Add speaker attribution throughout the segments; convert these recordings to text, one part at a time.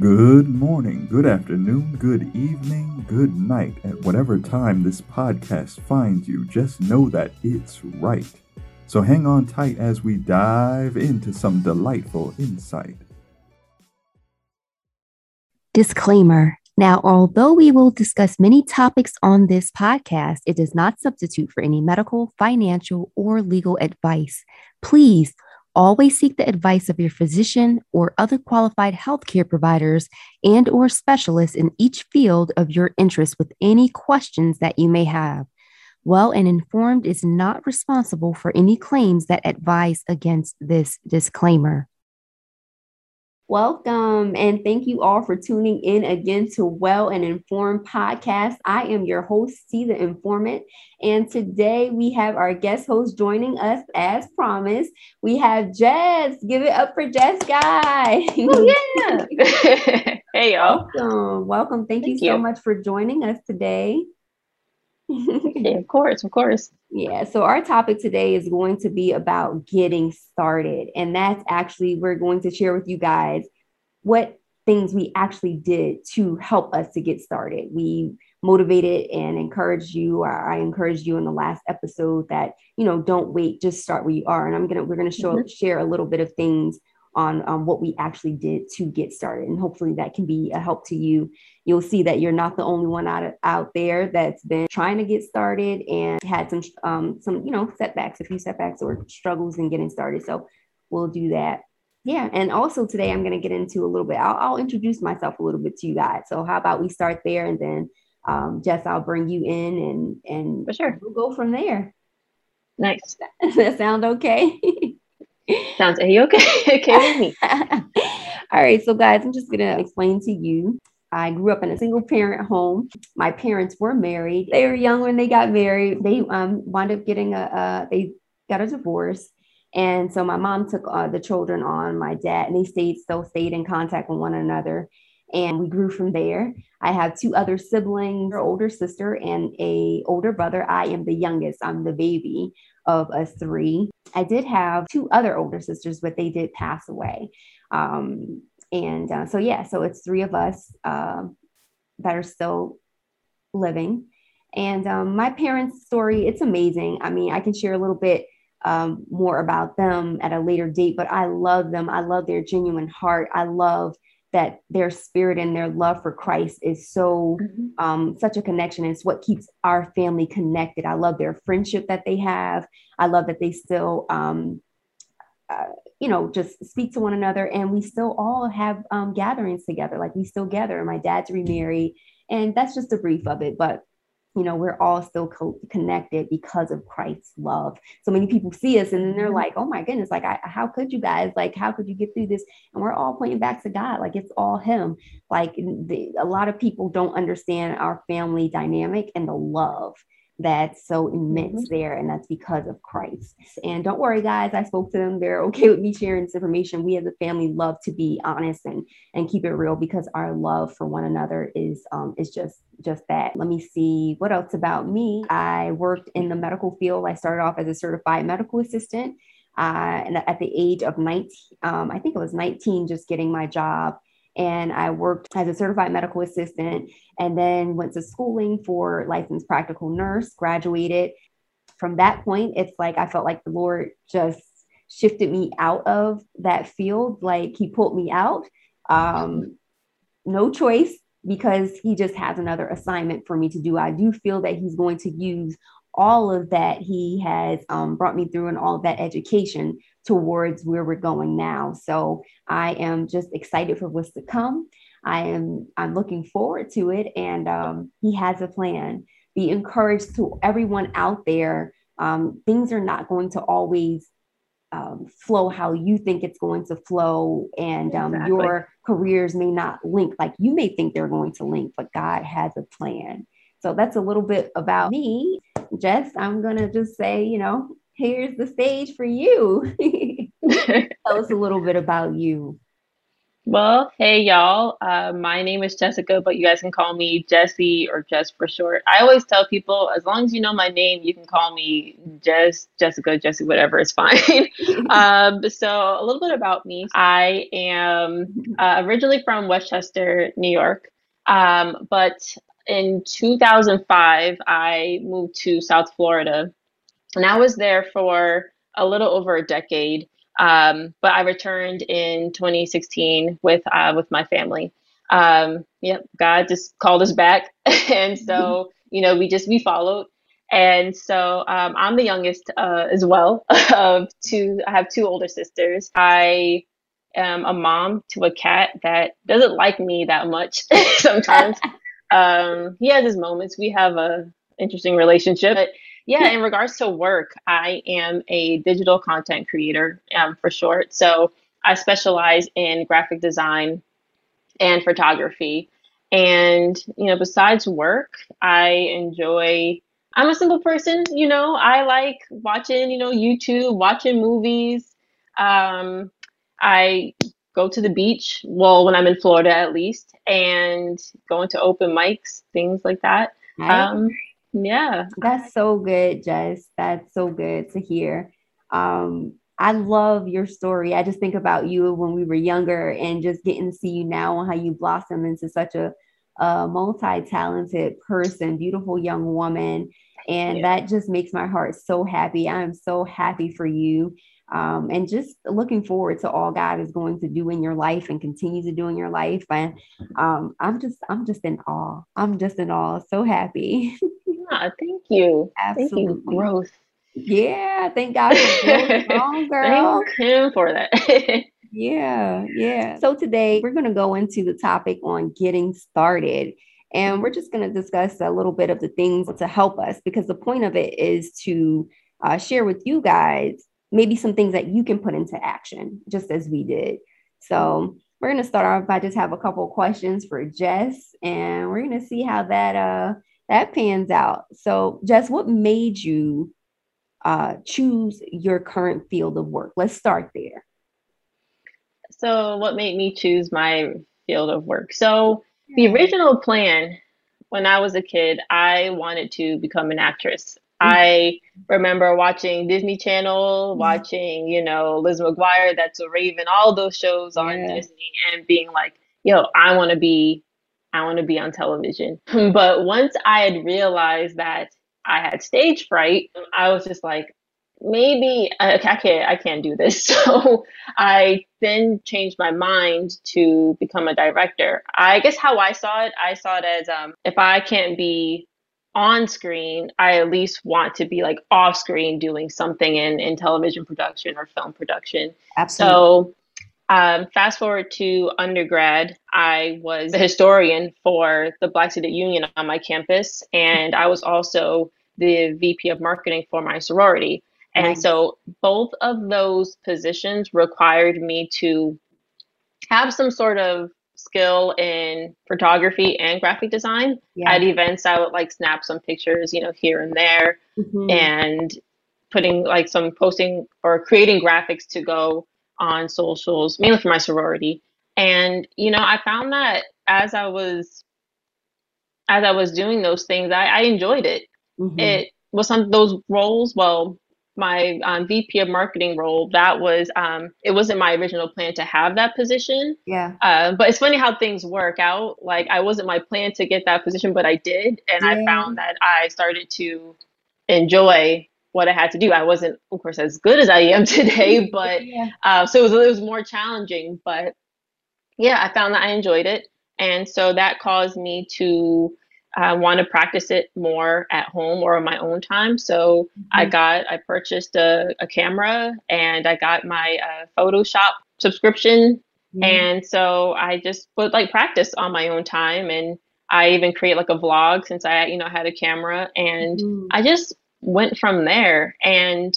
Speaker 1: Good morning, good afternoon, good evening, good night. At whatever time this podcast finds you, just know that it's right. So hang on tight as we dive into some delightful insight.
Speaker 2: Disclaimer now, although we will discuss many topics on this podcast, it does not substitute for any medical, financial, or legal advice. Please always seek the advice of your physician or other qualified healthcare providers and or specialists in each field of your interest with any questions that you may have. Well and informed is not responsible for any claims that advise against this disclaimer. Welcome and thank you all for tuning in again to Well and Informed podcast. I am your host, C the Informant, and today we have our guest host joining us as promised. We have Jess. Give it up for Jess, guy.
Speaker 3: Oh yeah. hey y'all.
Speaker 2: Welcome. Welcome. Thank, thank you, you so much for joining us today.
Speaker 3: yeah, of course, of course.
Speaker 2: Yeah, so our topic today is going to be about getting started. And that's actually, we're going to share with you guys what things we actually did to help us to get started. We motivated and encouraged you. I encouraged you in the last episode that, you know, don't wait, just start where you are. And I'm going to, we're going to show, mm-hmm. share a little bit of things on um, what we actually did to get started. And hopefully that can be a help to you. You'll see that you're not the only one out, out there that's been trying to get started and had some, um, some, you know, setbacks, a few setbacks or struggles in getting started. So we'll do that. Yeah. And also today I'm going to get into a little bit, I'll, I'll, introduce myself a little bit to you guys. So how about we start there and then um, Jess, I'll bring you in and, and
Speaker 3: For sure.
Speaker 2: we'll go from there.
Speaker 3: Nice.
Speaker 2: Does that sound okay?
Speaker 3: Sounds a okay. okay with me.
Speaker 2: All right. So, guys, I'm just to explain to you. I grew up in a single parent home. My parents were married. They were young when they got married. They um, wound up getting a, uh, they got a divorce. And so my mom took uh, the children on my dad, and they stayed still stayed in contact with one another. And we grew from there. I have two other siblings, an older sister and a older brother. I am the youngest. I'm the baby of us three. I did have two other older sisters, but they did pass away. Um, and uh, so, yeah, so it's three of us uh, that are still living. And um, my parents' story, it's amazing. I mean, I can share a little bit um, more about them at a later date, but I love them. I love their genuine heart. I love that their spirit and their love for Christ is so mm-hmm. um, such a connection. It's what keeps our family connected. I love their friendship that they have. I love that they still, um, uh, you know, just speak to one another, and we still all have um, gatherings together. Like we still gather. My dad's remarried, and that's just a brief of it. But you know we're all still co- connected because of christ's love. So many people see us and then they're mm-hmm. like oh my goodness like I, how could you guys like how could you get through this? And we're all pointing back to god like it's all him. Like the, a lot of people don't understand our family dynamic and the love that's so immense mm-hmm. there, and that's because of Christ. And don't worry, guys, I spoke to them. They're okay with me sharing this information. We as a family love to be honest and and keep it real because our love for one another is um is just just that. Let me see what else about me. I worked in the medical field. I started off as a certified medical assistant. Uh, and at the age of 19, um, I think it was 19, just getting my job and I worked as a certified medical assistant and then went to schooling for licensed practical nurse, graduated. From that point, it's like I felt like the Lord just shifted me out of that field. Like he pulled me out. Um, no choice because he just has another assignment for me to do. I do feel that he's going to use all of that he has um, brought me through and all of that education towards where we're going now. So I am just excited for what's to come. I am I'm looking forward to it, and um, he has a plan. Be encouraged to everyone out there. Um, things are not going to always um, flow how you think it's going to flow, and um, exactly. your careers may not link like you may think they're going to link, but God has a plan. So that's a little bit about me. Jess, I'm gonna just say, you know, here's the stage for you. Tell us a little bit about you.
Speaker 3: Well, hey y'all. Uh, my name is Jessica, but you guys can call me Jessie or Jess for short. I always tell people, as long as you know my name, you can call me Jess, Jessica, Jessie, whatever is fine. um, so a little bit about me. I am uh, originally from Westchester, New York, um, but in 2005, I moved to South Florida, and I was there for a little over a decade. Um, but I returned in 2016 with uh, with my family. Um, yep, God just called us back, and so you know we just we followed. And so um, I'm the youngest uh, as well of two. I have two older sisters. I am a mom to a cat that doesn't like me that much sometimes. um, he has his moments. We have a interesting relationship, but yeah, in regards to work, I am a digital content creator um, for short. So I specialize in graphic design and photography. And, you know, besides work, I enjoy, I'm a simple person, you know, I like watching, you know, YouTube, watching movies. Um, I go to the beach, well, when I'm in Florida at least, and going to open mics, things like that.
Speaker 2: Right?
Speaker 3: Um, yeah.
Speaker 2: That's so good, Jess. That's so good to hear. Um, I love your story. I just think about you when we were younger and just getting to see you now and how you blossom into such a, a multi-talented person, beautiful young woman. And
Speaker 3: Yeah.
Speaker 2: that just makes my heart so happy. I am so happy for you. Um, and just looking forward to all God is going to do in your life and continue to do in your life. And um, I'm just, I'm just in awe. I'm just in awe. So happy.
Speaker 3: Ah, thank you. Thank you. Growth.
Speaker 2: Yeah, thank God for growth strong, girl.
Speaker 3: Thank him for that.
Speaker 2: Yeah, yeah. So today we're going to go into the topic on getting started. And we're just going to discuss a little bit of the things to help us because the point of it is to uh, share with you guys maybe some things that you can put into action, just as we did. So we're going to start off by just have a couple of questions for Jess, and we're going to see how that uh that pans out. So Jess, what made you uh, choose your current field of work? Let's start there.
Speaker 3: So, what made me choose my field of work? So, the original plan when I was a kid, I wanted to become an actress. I remember watching Disney Channel,
Speaker 2: Mhm.
Speaker 3: watching, you know, Liz McGuire, That's a Raven, all those shows on
Speaker 2: Yeah.
Speaker 3: Disney, and being like, yo, I want to be, I want to be on television. But once I had realized that I had stage fright, I was just like, maybe I, I can't, I can't do this. So I then changed my mind to become a director. I guess how I saw it, I saw it as um, if I can't be on screen, I at least want to be like off screen doing something in, in television production or film production.
Speaker 2: Absolutely.
Speaker 3: So um, fast forward to undergrad, I was a historian for the Black Student Union on my campus, and I was also the VP of marketing for my sorority. And
Speaker 2: Nice.
Speaker 3: so both of those positions required me to have some sort of skill in photography and graphic design.
Speaker 2: Yeah.
Speaker 3: At events, I would like snap some pictures, you know, here and there,
Speaker 2: Mhm.
Speaker 3: and putting like some posting or creating graphics to go on socials, mainly for my sorority. And you know, I found that as I was as I was doing those things, I, I enjoyed it.
Speaker 2: Mhm.
Speaker 3: It was some those roles. Well, my um, VP of marketing role that was um, it wasn't my original plan to have that position.
Speaker 2: Yeah.
Speaker 3: Uh, but it's funny how things work out. Like I wasn't my plan to get that position, but I did, and I found that I started to enjoy what I had to do. I wasn't, of course, as good as I am today, but
Speaker 2: Yeah.
Speaker 3: uh, so it was, it was more challenging. But yeah, I found that I enjoyed it, and so that caused me to uh, want to practice it more at home or on my own time. So I
Speaker 2: Mhm.
Speaker 3: got, I purchased a, a camera, and I got my uh, Photoshop subscription
Speaker 2: Yeah.
Speaker 3: and so I just would like practice on my own time. And I even create like a vlog since I, you know, had a camera. And
Speaker 2: Mhm.
Speaker 3: I just went from there. And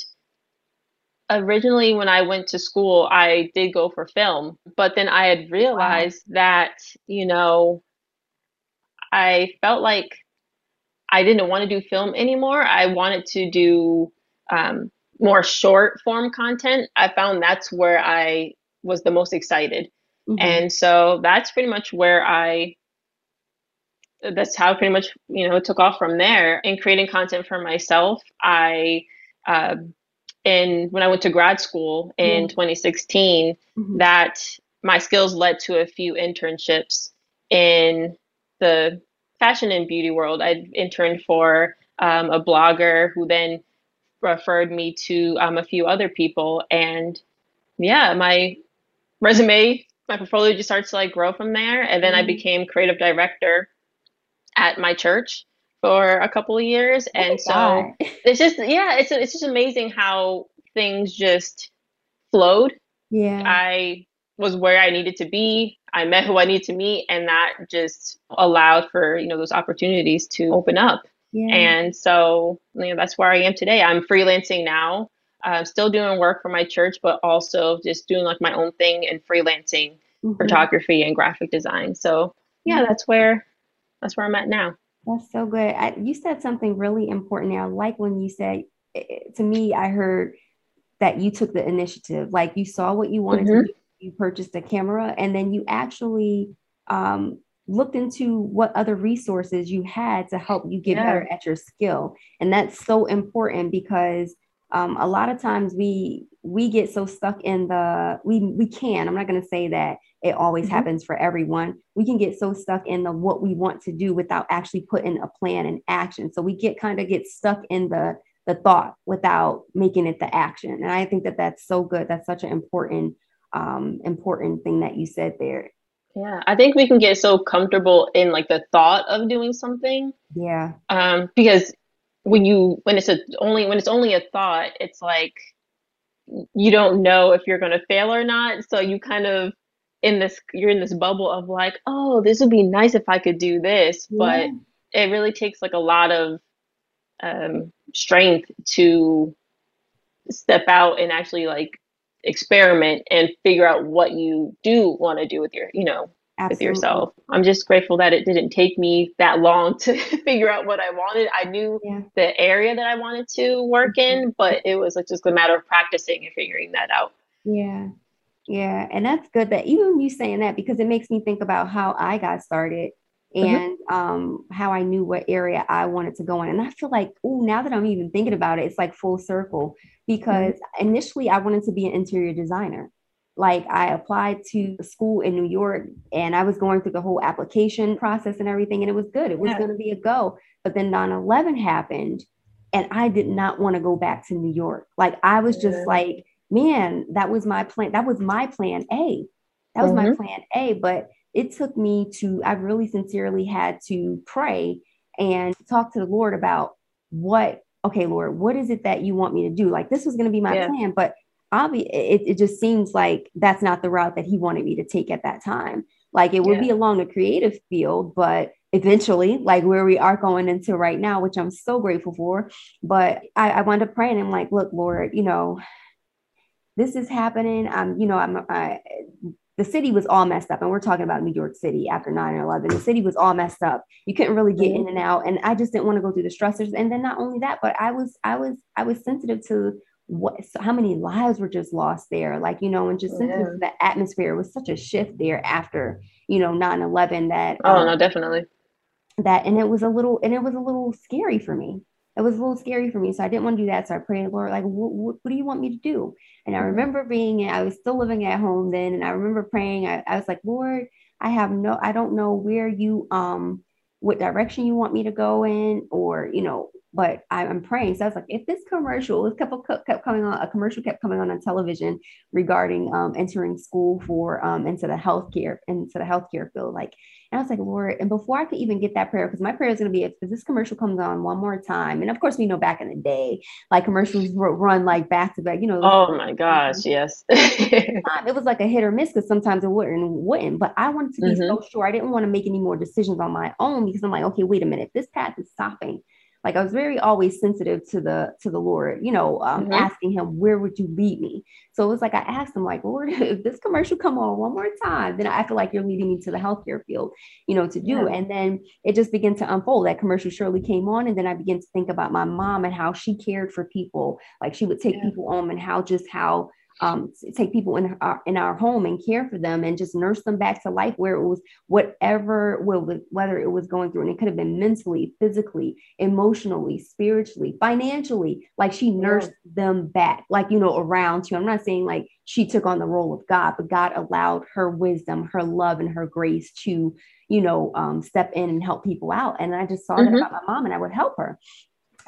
Speaker 3: originally, when I went to school, I did go for film. But then I had realized that, you know, I felt like I didn't want to do film anymore. I wanted to do um, more short form content. I found that's where I was the most excited. Mm-hmm. And so that's pretty much where I that's how pretty much you know took off from there. In creating content for myself i uh, in when i went to grad school in 2016 mm-hmm. that my skills led to a few internships in the fashion and beauty world. I interned for um, a blogger who then referred me to um, a few other people. And yeah my resume my portfolio just starts to like grow from there. And then mm-hmm. i became creative director at my church for a couple of years. Oh and so it's just yeah it's it's just amazing how things just flowed.
Speaker 2: Yeah.
Speaker 3: I was where i needed to be. I met who i needed to meet and that just allowed for you know those opportunities to open up. Yeah. and so you know that's where i am today. I'm freelancing now. I'm still doing work for my church but also just doing like my own thing and freelancing mm-hmm. photography and graphic design. So yeah mm-hmm. that's where that's where I'm at now.
Speaker 2: That's so good. I, you said something really important there. I Like when you said, to me, I heard that you took the initiative. Like you saw what you wanted mm-hmm. to do, you purchased a camera, and then you actually um, looked into what other resources you had to help you get yeah. better at your skill. And that's so important because um, a lot of times we we get so stuck in the we we can i'm not going to say that it always mm-hmm. happens for everyone. We can get so stuck in the what we want to do without actually putting a plan in action. So we get kind of get stuck in the the thought without making it the action. And i think that that's so good. That's such an important um important thing that you said there.
Speaker 3: Yeah i think we can get so comfortable in like the thought of doing something
Speaker 2: yeah.
Speaker 3: um because when you when it's a only when it's only a thought it's like you don't know if you're going to fail or not so you kind of in this you're in this bubble of like oh this would be nice if i could do this yeah. but it really takes like a lot of um, strength to step out and actually like experiment and figure out what you do want to do with your you know Absolutely. with yourself. I'm just grateful that it didn't take me that long to figure out what I wanted. I knew yeah. the area that I wanted to work mm-hmm. in, but it was like just a matter of practicing and figuring that out.
Speaker 2: Yeah. Yeah. And that's good that even you saying that because it makes me think about how I got started mm-hmm. and mm-hmm. um, how I knew what area I wanted to go in. And I feel like, oh, now that I'm even thinking about it, it's like full circle because mm-hmm. initially I wanted to be an interior designer like I applied to school in New York and I was going through the whole application process and everything, and it was good. It was yeah. going to be a go. But then 9 11 happened, and I did not want to go back to New York. Like, I was just yeah. like, man, that was my plan. That was my plan A. That was mm-hmm. my plan A. But it took me to, I really sincerely had to pray and talk to the Lord about what, okay, Lord, what is it that you want me to do? Like, this was going to be my yeah. plan, but obvi- it, it just seems like that's not the route that he wanted me to take at that time. Like it would yeah. be along the creative field, but eventually, like where we are going into right now, which I'm so grateful for. But I, I wound up praying. I'm like, look, Lord, you know, this is happening. I'm, you know, I'm, I, the city was all messed up. And we're talking about New York City after 9 11. The city was all messed up. You couldn't really get in mm-hmm. and out. And I just didn't want to go through the stressors. And then not only that, but I was, I was, I was sensitive to what so how many lives were just lost there like you know and just yeah. the atmosphere was such a shift there after you know 9-11 that
Speaker 3: oh um, no definitely
Speaker 2: that and it was a little and it was a little scary for me it was a little scary for me so i didn't want to do that so i prayed lord like what, what do you want me to do and i mm-hmm. remember being i was still living at home then and i remember praying I, I was like lord i have no i don't know where you um what direction you want me to go in or you know but I'm praying. So I was like, if this commercial, this couple kept coming on, a commercial kept coming on on television regarding um, entering school for um, into the healthcare into the healthcare field. Like, and I was like, Lord, and before I could even get that prayer, because my prayer is going to be if, if, this commercial comes on one more time, and of course we know back in the day, like commercials run like back to back, you know.
Speaker 3: Oh my gosh, yes.
Speaker 2: it was like a hit or miss because sometimes it wouldn't, wouldn't. But I wanted to be mm-hmm. so sure. I didn't want to make any more decisions on my own because I'm like, okay, wait a minute, this path is stopping like I was very always sensitive to the to the Lord, you know, um, mm-hmm. asking him, where would you lead me? So it was like I asked him, like, Lord, if this commercial come on one more time, then I feel like you're leading me to the healthcare field, you know, to do. Yeah. And then it just began to unfold. That commercial surely came on. And then I began to think about my mom and how she cared for people. Like she would take yeah. people home and how just how um, take people in our in our home and care for them and just nurse them back to life where it was whatever whether it was going through and it could have been mentally physically emotionally spiritually financially like she nursed yeah. them back like you know around you i'm not saying like she took on the role of god but god allowed her wisdom her love and her grace to you know um, step in and help people out and i just saw mm-hmm. that about my mom and i would help her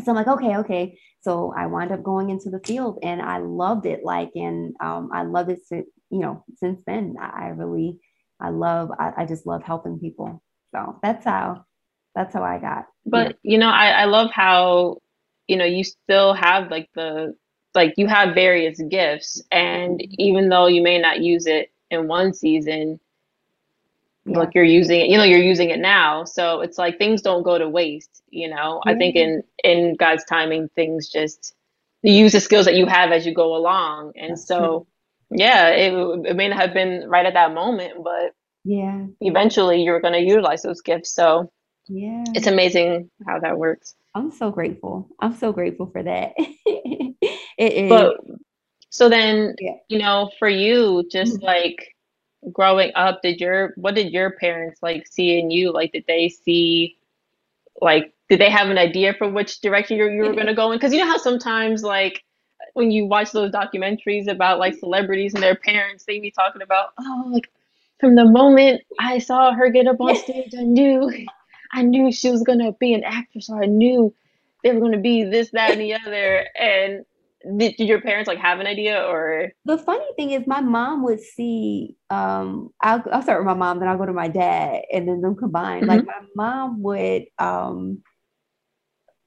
Speaker 2: so I'm like, okay, okay. So I wound up going into the field and I loved it. Like, and um, I love it, to, you know, since then. I really, I love, I, I, just love helping people. So that's how, that's how I got.
Speaker 3: But, you know, I, I love how, you know, you still have like the, like you have various gifts. And even though you may not use it in one season, yeah. like you're using it you know you're using it now. So it's like things don't go to waste you know? I think in in god's timing things just you use the skills that you have as you go along. And so yeah it, it may not have been right at that moment but
Speaker 2: yeah.
Speaker 3: eventually you're going to utilize those gifts. So
Speaker 2: yeah.
Speaker 3: it's amazing how that works.
Speaker 2: I'm so grateful. I'm so grateful for that. It is.
Speaker 3: But so then yeah. you know for you just mm-hmm. like growing up did your what did your parents like see in you? Like did they see like did they have an idea for which direction you, you were going to go in? Because you know how sometimes like when you watch those documentaries about like celebrities and their parents they be talking about oh like from the moment i saw her get up on stage i knew i knew she was going to be an actress or i knew they were going to be this that and the other. And did, did your parents like have an idea or?
Speaker 2: The funny thing is my mom would see um I'll, I'll start with my mom then i'll go to my dad and then them combined. Mm-hmm. like my mom would um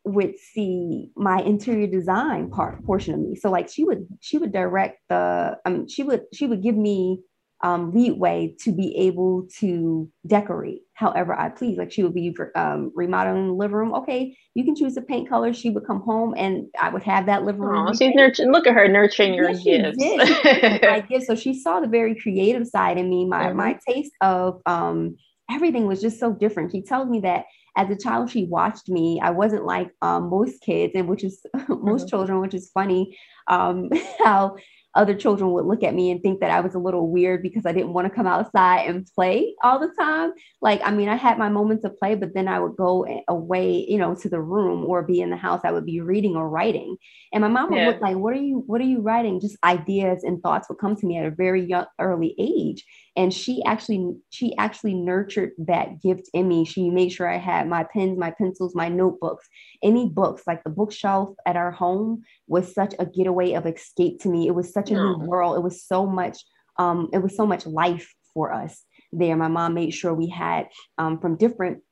Speaker 2: would see my interior design part portion of me. So like she would she would direct the um she would she would give me um, leadway to be able to decorate however I please. Like she would be um, remodeling the living room. Okay, you can choose a paint color. She would come home and I would have that living room.
Speaker 3: Oh, she's nurturing. Look at her nurturing your yes, gifts.
Speaker 2: my gifts. So she saw the very creative side in me. My mm-hmm. my taste of um, everything was just so different. She tells me that as a child, she watched me. I wasn't like um, most kids, and which is most mm-hmm. children, which is funny. Um, how other children would look at me and think that I was a little weird because I didn't want to come outside and play all the time. Like, I mean, I had my moments of play, but then I would go away, you know, to the room or be in the house. I would be reading or writing. And my mom would yeah. look like, what are you, what are you writing? Just ideas and thoughts would come to me at a very young, early age and she actually she actually nurtured that gift in me. She made sure i had my pens my pencils my notebooks. Any books like the bookshelf at our home was such a getaway of escape to me. It was such a new world. It was so much um, it was so much life for us there. My mom made sure we had um, from different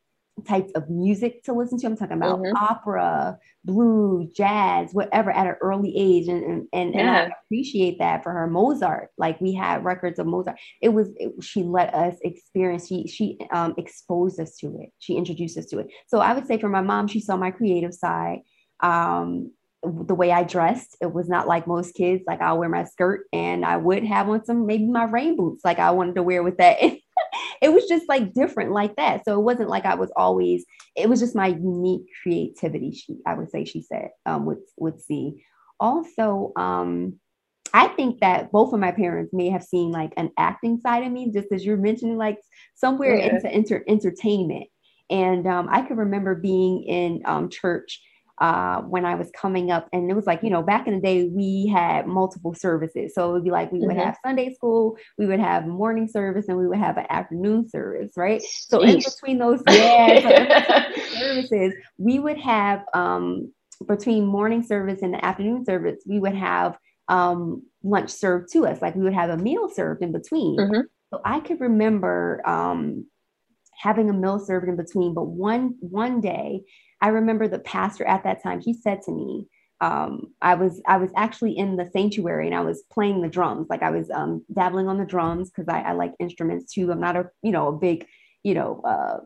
Speaker 2: types of music to listen to. I'm talking about mm-hmm. opera, blues, jazz, whatever at an early age. And and, and, yeah. and, I appreciate that for her. Mozart, like we had records of Mozart. It was it, she let us experience, she she um, exposed us to it. She introduced us to it. So I would say for my mom, she saw my creative side. Um, the way I dressed, it was not like most kids. Like I'll wear my skirt and I would have on some maybe my rain boots, like I wanted to wear with that it was just like different like that. So it wasn't like I was always, it was just my unique creativity, she I would say she said, um, would would see. Also, um, I think that both of my parents may have seen like an acting side of me, just as you're mentioning, like somewhere yeah. into enter- entertainment. And um, I can remember being in um, church uh, when I was coming up. And it was like, you know, back in the day, we had multiple services. So it would be like we mm-hmm. would have Sunday school, we would have morning service, and we would have an afternoon service, right? So in between those yeah, services, we would have um, between morning service and the afternoon service, we would have um, lunch served to us. Like we would have a meal served in between. Mm-hmm. So I could remember um, having a meal served in between. But one one day I remember the pastor at that time, he said to me, um, I was I was actually in the sanctuary and I was playing the drums, like I was um, dabbling on the drums because I, I, like instruments too. I'm not a you know a big you know uh,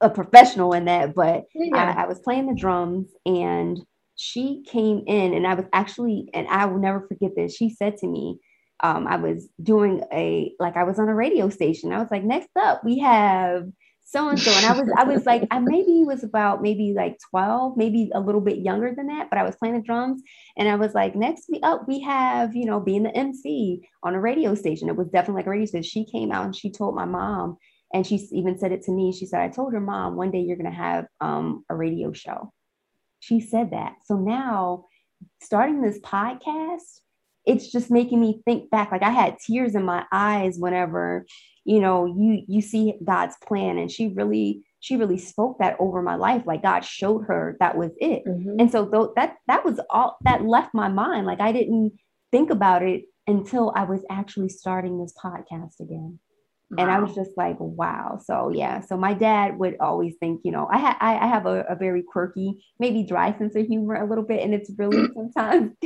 Speaker 2: a professional in that, but yeah. I, I was playing the drums and she came in and I was actually and I will never forget this. She said to me, um, I was doing a like I was on a radio station. I was like, next up we have so and so. And I was, I was like, I maybe was about maybe like 12, maybe a little bit younger than that, but I was playing the drums. And I was like, next week up, we have, you know, being the MC on a radio station. It was definitely like a radio station. She came out and she told my mom, and she even said it to me. She said, I told her mom, one day you're going to have um, a radio show. She said that. So now starting this podcast, it's just making me think back. Like I had tears in my eyes whenever you know you you see god's plan and she really she really spoke that over my life like god showed her that was it mm-hmm. and so th- that that was all that left my mind like i didn't think about it until i was actually starting this podcast again wow. and i was just like wow so yeah so my dad would always think you know i ha- I, I have a, a very quirky maybe dry sense of humor a little bit and it's really sometimes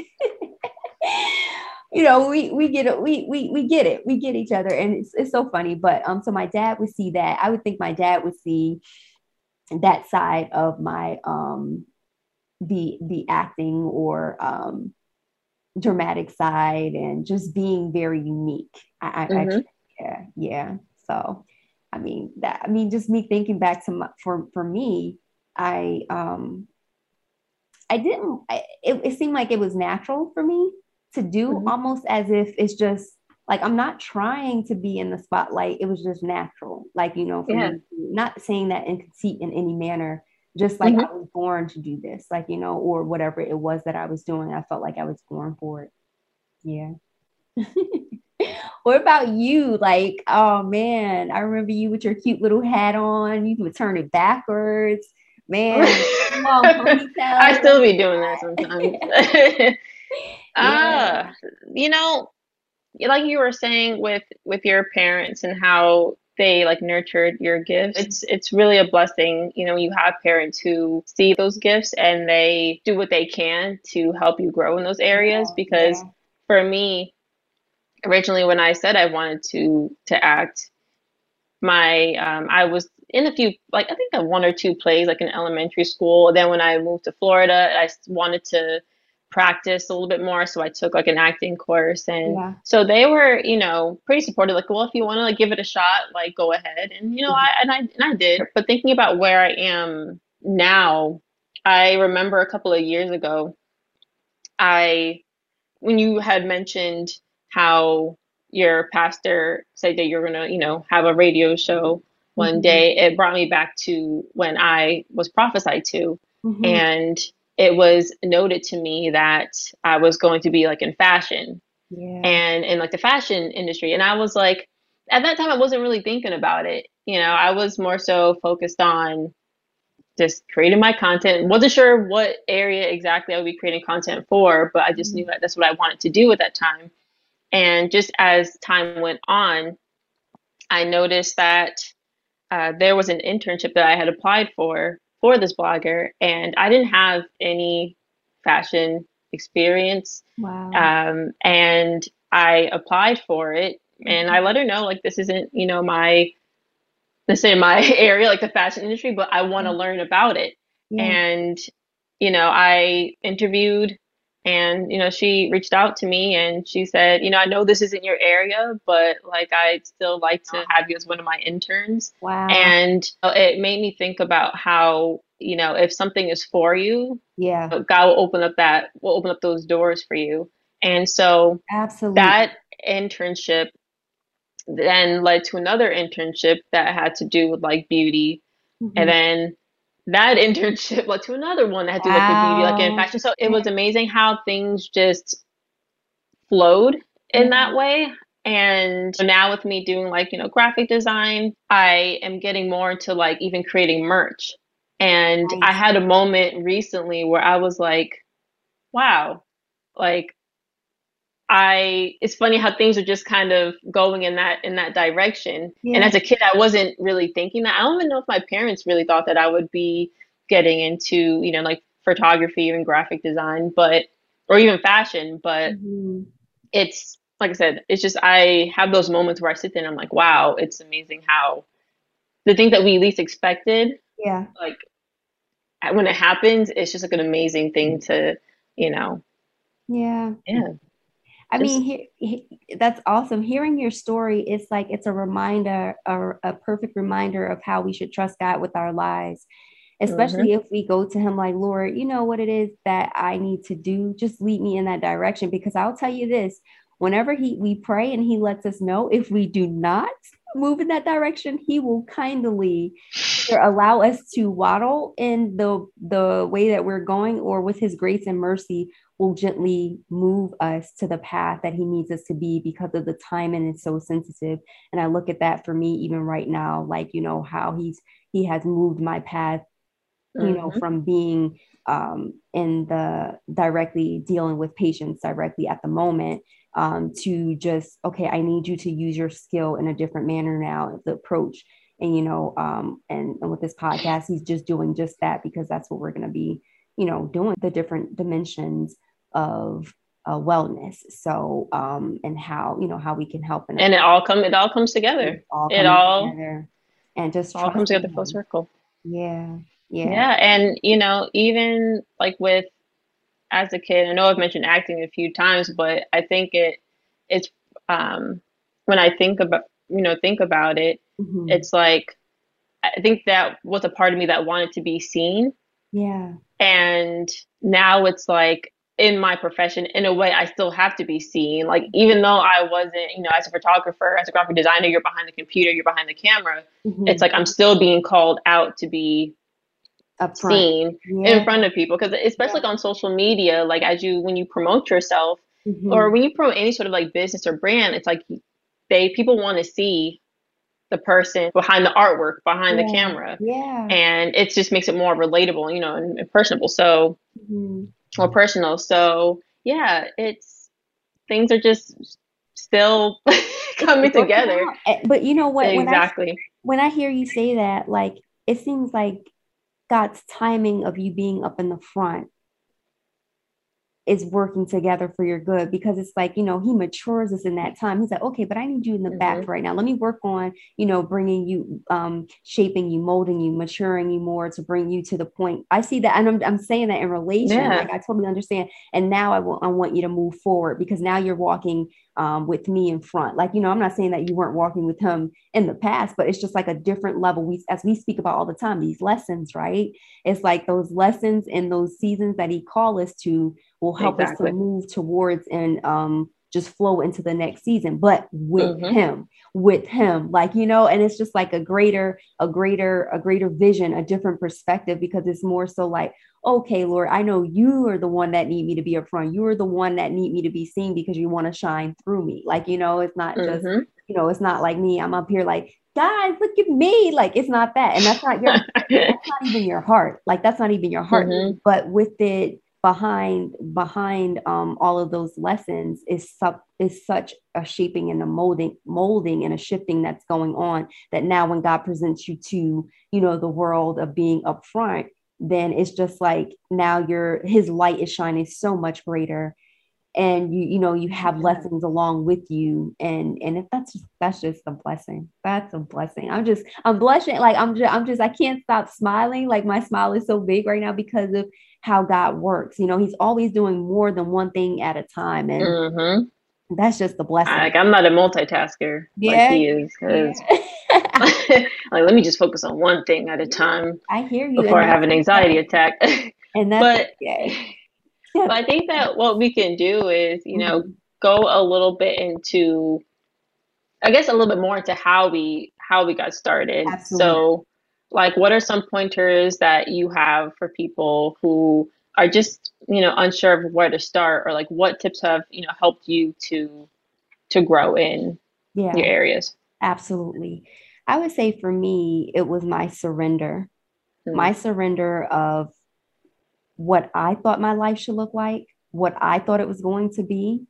Speaker 2: you know, we we get it, we we we get it, we get each other, and it's it's so funny. But um, so my dad would see that. I would think my dad would see that side of my um the the acting or um dramatic side and just being very unique. I, mm-hmm. I yeah, yeah. So I mean that I mean just me thinking back to my, for for me, I um I didn't I, it, it seemed like it was natural for me to do mm-hmm. almost as if it's just like I'm not trying to be in the spotlight. It was just natural. Like, you know, yeah. me, not saying that in conceit in any manner, just like mm-hmm. I was born to do this, like, you know, or whatever it was that I was doing. I felt like I was born for it. Yeah. what about you? Like, oh man, I remember you with your cute little hat on. You would turn it backwards. Man, on,
Speaker 3: I still be doing that sometimes. Ah, you know, like you were saying with with your parents and how they like nurtured your gifts. It's it's really a blessing, you know, you have parents who see those gifts and they do what they can to help you grow in those areas because yeah. for me originally when I said I wanted to to act my um I was in a few like I think one or two plays like in elementary school. Then when I moved to Florida, I wanted to practice a little bit more so i took like an acting course and yeah. so they were you know pretty supportive like well if you want to like give it a shot like go ahead and you know mm-hmm. i and i and i did but thinking about where i am now i remember a couple of years ago i when you had mentioned how your pastor said that you're gonna you know have a radio show one mm-hmm. day it brought me back to when i was prophesied to mm-hmm. and it was noted to me that I was going to be like in fashion yeah. and in like the fashion industry. And I was like, at that time, I wasn't really thinking about it. You know, I was more so focused on just creating my content. Wasn't sure what area exactly I would be creating content for, but I just mm-hmm. knew that that's what I wanted to do at that time. And just as time went on, I noticed that uh, there was an internship that I had applied for for this blogger, and I didn't have any fashion experience.
Speaker 2: Wow.
Speaker 3: Um, and I applied for it, and I let her know like this isn't you know my this is my area like the fashion industry, but I want to learn about it. Yeah. And you know, I interviewed and you know she reached out to me and she said you know i know this isn't your area but like i'd still like to have you as one of my interns.
Speaker 2: Wow.
Speaker 3: And it made me think about how you know if something is for you
Speaker 2: yeah.
Speaker 3: god will open up that will open up those doors for you. And so
Speaker 2: absolutely
Speaker 3: that internship then led to another internship that had to do with like beauty. Mm-hmm. and then that internship led to another one that had to do wow. with beauty, like in fashion. So it was amazing how things just flowed in mm-hmm. that way. And now with me doing like, you know, graphic design, I am getting more into like even creating merch. And nice. I had a moment recently where I was like, wow, like I it's funny how things are just kind of going in that in that direction. Yeah. And as a kid I wasn't really thinking that. I don't even know if my parents really thought that I would be getting into, you know, like photography and graphic design, but or even fashion, but mm-hmm. it's like I said, it's just I have those moments where I sit there and I'm like, wow, it's amazing how the things that we least expected,
Speaker 2: yeah,
Speaker 3: like when it happens, it's just like an amazing thing to, you know,
Speaker 2: yeah,
Speaker 3: yeah.
Speaker 2: I mean, he, he, that's awesome. Hearing your story, it's like it's a reminder, a, a perfect reminder of how we should trust God with our lives, especially mm-hmm. if we go to Him like, Lord, you know what it is that I need to do. Just lead me in that direction. Because I'll tell you this: whenever He we pray and He lets us know if we do not move in that direction, He will kindly allow us to waddle in the the way that we're going, or with His grace and mercy will gently move us to the path that he needs us to be because of the time and it's so sensitive and i look at that for me even right now like you know how he's he has moved my path you mm-hmm. know from being um, in the directly dealing with patients directly at the moment um, to just okay i need you to use your skill in a different manner now the approach and you know um, and, and with this podcast he's just doing just that because that's what we're going to be you know doing the different dimensions of uh, wellness. So, um, and how you know how we can help,
Speaker 3: and it all come it all comes together. It all, it all together
Speaker 2: and just
Speaker 3: all comes together full circle.
Speaker 2: Yeah, yeah,
Speaker 3: yeah. And you know, even like with as a kid, I know I've mentioned acting a few times, but I think it it's um when I think about you know think about it, mm-hmm. it's like I think that was a part of me that wanted to be seen.
Speaker 2: Yeah.
Speaker 3: And now it's like in my profession in a way i still have to be seen like even though i wasn't you know as a photographer as a graphic designer you're behind the computer you're behind the camera mm-hmm. it's like i'm still being called out to be seen yeah. in front of people because especially yeah. like on social media like as you when you promote yourself mm-hmm. or when you promote any sort of like business or brand it's like they people want to see the person behind the artwork behind yeah. the camera
Speaker 2: yeah
Speaker 3: and it just makes it more relatable you know and, and personable so mm-hmm more personal. So yeah, it's things are just still coming together.
Speaker 2: Eh, but you know what?
Speaker 3: Exactly.
Speaker 2: When I, when I hear you say that, like it seems like God's timing of you being up in the front is working together for your good because it's like you know he matures us in that time he's like okay but i need you in the mm-hmm. back right now let me work on you know bringing you um shaping you molding you maturing you more to bring you to the point i see that and i'm, I'm saying that in relation yeah. like i totally understand and now I, will, I want you to move forward because now you're walking um, with me in front. Like, you know, I'm not saying that you weren't walking with him in the past, but it's just like a different level. We, as we speak about all the time, these lessons, right? It's like those lessons and those seasons that he called us to will help exactly. us to move towards and um, just flow into the next season, but with mm-hmm. him, with him, like, you know, and it's just like a greater, a greater, a greater vision, a different perspective, because it's more so like, okay, Lord, I know you are the one that need me to be up front. You are the one that need me to be seen because you want to shine through me. Like, you know, it's not just, mm-hmm. you know, it's not like me. I'm up here like, guys, look at me. Like, it's not that. And that's not your, that's not even your heart. Like, that's not even your heart. Mm-hmm. But with it behind, behind um, all of those lessons is sub, is such a shaping and a molding, molding and a shifting that's going on that now when God presents you to, you know, the world of being upfront, then it's just like now your his light is shining so much greater and you you know you have lessons along with you and and if that's just that's just a blessing that's a blessing i'm just i'm blushing like i'm just i'm just i can't stop smiling like my smile is so big right now because of how god works you know he's always doing more than one thing at a time and mm-hmm that's just the blessing.
Speaker 3: Like I'm not a multitasker yeah. like he is. Yeah. like let me just focus on one thing at a time.
Speaker 2: I hear you.
Speaker 3: Before I have an anxiety attack.
Speaker 2: and that's but, yeah.
Speaker 3: But I think that what we can do is, you know, go a little bit into I guess a little bit more into how we how we got started. Absolutely. So like what are some pointers that you have for people who are just you know unsure of where to start or like what tips have you know helped you to to grow in yeah, your areas
Speaker 2: absolutely i would say for me it was my surrender mm-hmm. my surrender of what i thought my life should look like what i thought it was going to be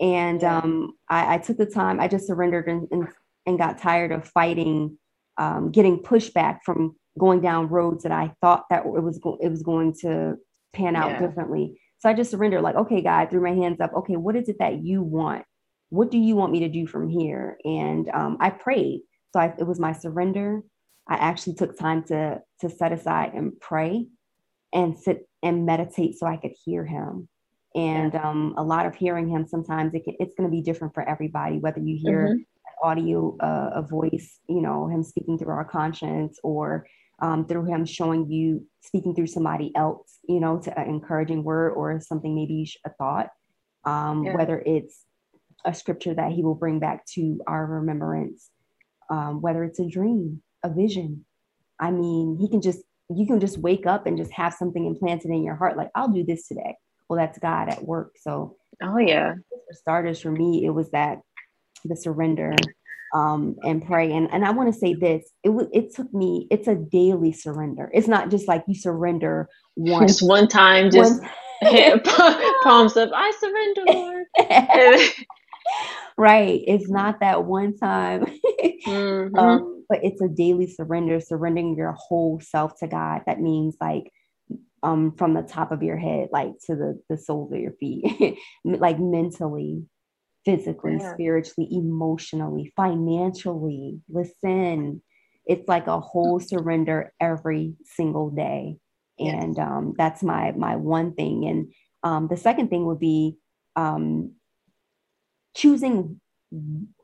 Speaker 2: and um, I, I, took the time i just surrendered and, and, and got tired of fighting um, getting pushback from going down roads that i thought that it was go- it was going to pan out yeah. differently. So I just surrendered, like, okay, God, threw my hands up. Okay, what is it that you want? What do you want me to do from here? And um, I prayed. So I, it was my surrender. I actually took time to to set aside and pray and sit and meditate so I could hear him. And yeah. um, a lot of hearing him sometimes it can, it's going to be different for everybody, whether you hear mm-hmm. an audio, uh, a voice, you know, him speaking through our conscience or um, through him showing you speaking through somebody else, you know, to an encouraging word or something maybe a thought, um, yeah. whether it's a scripture that he will bring back to our remembrance, um, whether it's a dream, a vision. I mean, he can just you can just wake up and just have something implanted in your heart, like I'll do this today. Well, that's God at work. So,
Speaker 3: oh yeah.
Speaker 2: For starters, for me, it was that the surrender um, and pray. And, and I want to say this, it was, it took me, it's a daily surrender. It's not just like you surrender once.
Speaker 3: Just one time, just one... palms up, I surrender, Lord.
Speaker 2: right. It's not that one time. mm-hmm. um, but it's a daily surrender, surrendering your whole self to God. That means like um from the top of your head, like to the, the soles of your feet, like mentally, physically, yeah. spiritually, emotionally, financially. Listen, it's like a whole surrender every single day. And um, that's my my one thing. And um, the second thing would be um, choosing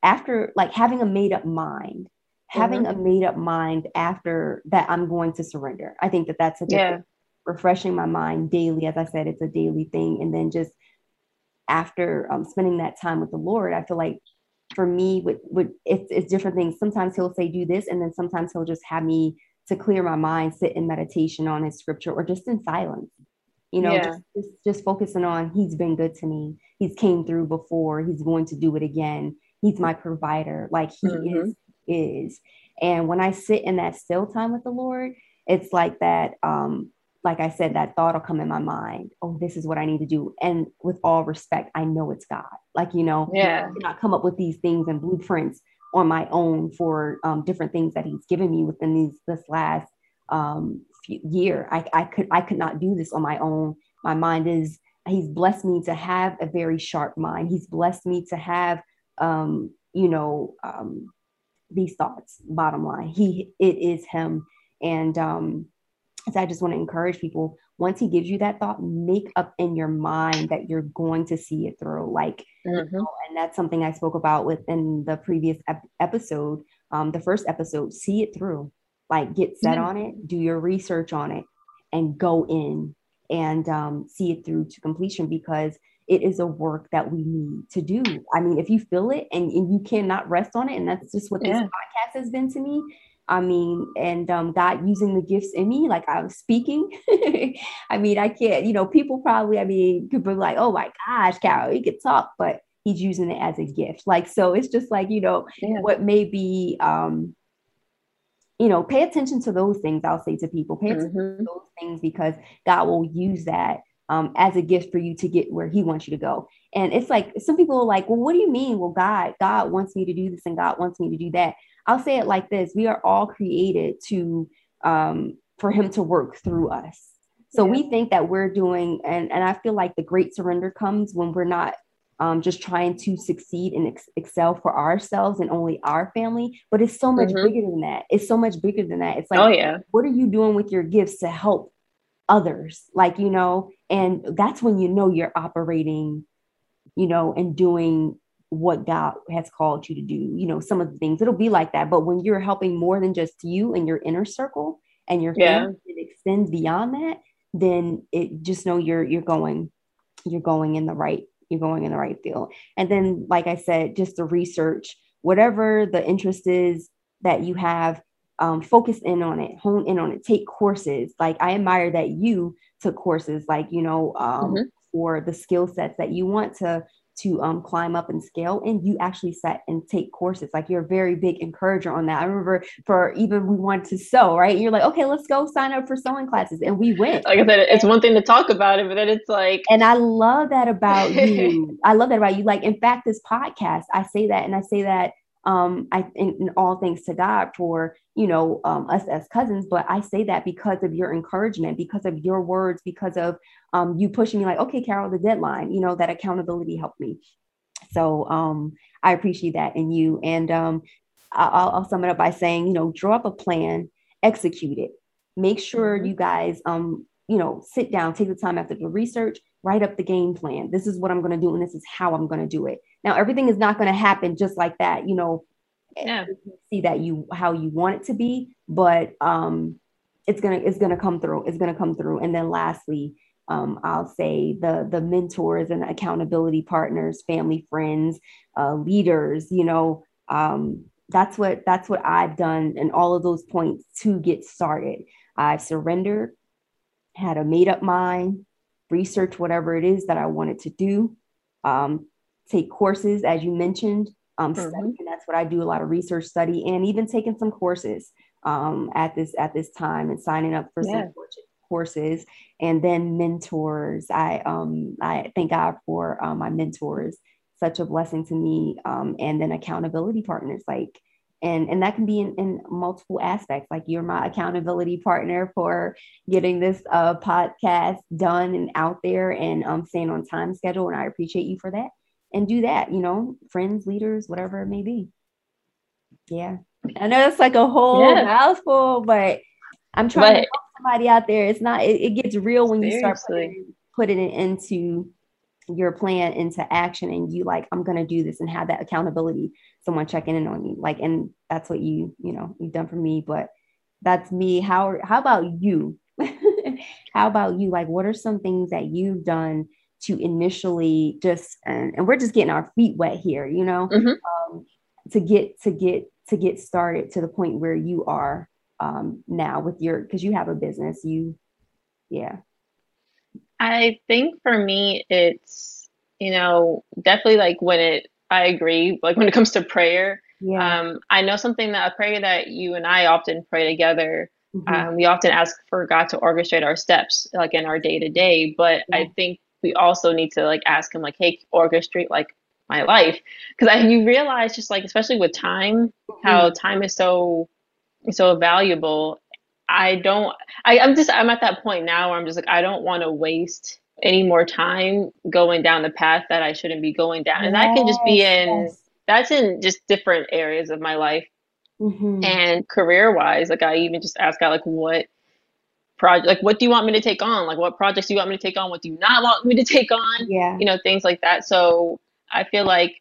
Speaker 2: after like having a made up mind having mm-hmm. a made up mind after that i'm going to surrender i think that that's a yeah. refreshing my mind daily as i said it's a daily thing and then just after um, spending that time with the Lord, I feel like for me, with, with it's, it's different things. Sometimes he'll say, do this. And then sometimes he'll just have me to clear my mind, sit in meditation on his scripture or just in silence, you know, yeah. just, just, just focusing on he's been good to me. He's came through before. He's going to do it again. He's my provider. Like he mm-hmm. is, is. And when I sit in that still time with the Lord, it's like that um, like I said, that thought will come in my mind. Oh, this is what I need to do. And with all respect, I know it's God. Like, you know,
Speaker 3: yeah.
Speaker 2: I come up with these things and blueprints on my own for um, different things that he's given me within these this last um, year. I, I could I could not do this on my own. My mind is he's blessed me to have a very sharp mind. He's blessed me to have um, you know um, these thoughts. Bottom line, he it is him, and um, so I just want to encourage people once he gives you that thought, make up in your mind that you're going to see it through. Like, mm-hmm. you know, and that's something I spoke about within the previous ep- episode, um, the first episode. See it through, like, get set mm-hmm. on it, do your research on it, and go in and um, see it through to completion because it is a work that we need to do. I mean, if you feel it and, and you cannot rest on it, and that's just what yeah. this podcast has been to me, I mean, and um, God using the gifts in me, like I was speaking. I mean, I can't, you know, people probably, I mean, could be like, oh my gosh, Carol, you could talk, but he's using it as a gift. Like, so it's just like, you know, yeah. what may be, um, you know, pay attention to those things. I'll say to people, pay attention mm-hmm. to those things because God will use that um, as a gift for you to get where He wants you to go. And it's like some people are like, well, what do you mean? Well, God, God wants me to do this and God wants me to do that. I'll say it like this: We are all created to um, for Him to work through us. So yeah. we think that we're doing, and and I feel like the great surrender comes when we're not um, just trying to succeed and ex- excel for ourselves and only our family, but it's so much mm-hmm. bigger than that. It's so much bigger than that. It's like,
Speaker 3: oh yeah,
Speaker 2: what are you doing with your gifts to help others? Like you know, and that's when you know you're operating, you know, and doing what God has called you to do. You know, some of the things it'll be like that. But when you're helping more than just you and your inner circle and your yeah. family it extends beyond that, then it just know you're you're going, you're going in the right, you're going in the right field. And then, like I said, just the research, whatever the interest is that you have, um, focus in on it, hone in on it, take courses. Like I admire that you took courses, like you know, um, mm-hmm. for the skill sets that you want to to um, climb up and scale and you actually set and take courses. Like you're a very big encourager on that. I remember for even we wanted to sew right? You're like okay let's go sign up for sewing classes and we went.
Speaker 3: Like i said it's one thing to talk about it but then it's like
Speaker 2: and i love that about you. I love that about you. Like in fact this podcast i say that and i say that um, I in, in, all thanks to God for you know um, us as cousins. But I say that because of your encouragement, because of your words, because of um, you pushing me like, okay, Carol, the deadline. You know that accountability helped me. So um, I appreciate that in you. And um, I'll, I'll sum it up by saying, you know, draw up a plan, execute it. Make sure mm-hmm. you guys um, you know, sit down, take the time after the research, write up the game plan. This is what I'm going to do, and this is how I'm going to do it. Now, everything is not going to happen just like that. You know,
Speaker 3: yeah.
Speaker 2: see that you how you want it to be, but um, it's gonna it's gonna come through. It's gonna come through. And then lastly, um, I'll say the the mentors and accountability partners, family, friends, uh, leaders. You know, um, that's what that's what I've done, and all of those points to get started. I've surrendered, had a made up mind, research whatever it is that I wanted to do, um, take courses as you mentioned. Um, mm-hmm. study, and that's what I do a lot of research study and even taking some courses um, at this at this time and signing up for yeah. some courses and then mentors. I um I thank God for uh, my mentors, such a blessing to me. Um, and then accountability partners, like and and that can be in, in multiple aspects. Like you're my accountability partner for getting this uh, podcast done and out there and um staying on time schedule, and I appreciate you for that. And do that, you know, friends, leaders, whatever it may be. Yeah. I know it's like a whole yeah. mouthful, but I'm trying but, to help somebody out there. It's not. It, it gets real when you start putting, putting it into your plan into action, and you like, I'm gonna do this, and have that accountability. Someone checking in on you, like, and that's what you, you know, you've done for me. But that's me. How how about you? how about you? Like, what are some things that you've done to initially just and, and we're just getting our feet wet here, you know, mm-hmm. um, to get to get to get started to the point where you are um, now with your because you have a business you yeah
Speaker 3: i think for me it's you know definitely like when it i agree like when it comes to prayer yeah. um i know something that a prayer that you and i often pray together mm-hmm. um, we often ask for god to orchestrate our steps like in our day to day but yeah. i think we also need to like ask him like hey orchestrate like my life because you realize just like especially with time how mm-hmm. time is so so valuable i don't I, i'm just i'm at that point now where i'm just like i don't want to waste any more time going down the path that i shouldn't be going down and that can just be in yes. that's in just different areas of my life mm-hmm. and career wise like i even just ask out like what project like what do you want me to take on like what projects do you want me to take on what do you not want me to take on
Speaker 2: yeah
Speaker 3: you know things like that so I feel like,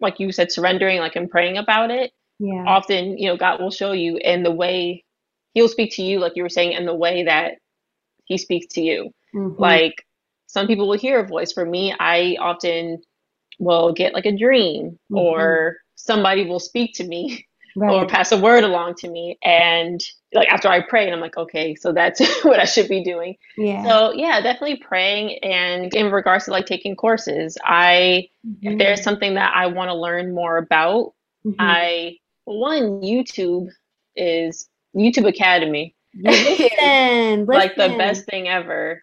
Speaker 3: like you said, surrendering, like and praying about it.
Speaker 2: Yeah.
Speaker 3: Often, you know, God will show you in the way He'll speak to you, like you were saying, in the way that He speaks to you. Mm-hmm. Like some people will hear a voice. For me, I often will get like a dream, mm-hmm. or somebody will speak to me right. or pass a word along to me and like after i pray and i'm like okay so that's what i should be doing
Speaker 2: yeah
Speaker 3: so yeah definitely praying and in regards to like taking courses i mm-hmm. if there's something that i want to learn more about mm-hmm. i one youtube is youtube academy
Speaker 2: listen,
Speaker 3: like the best thing ever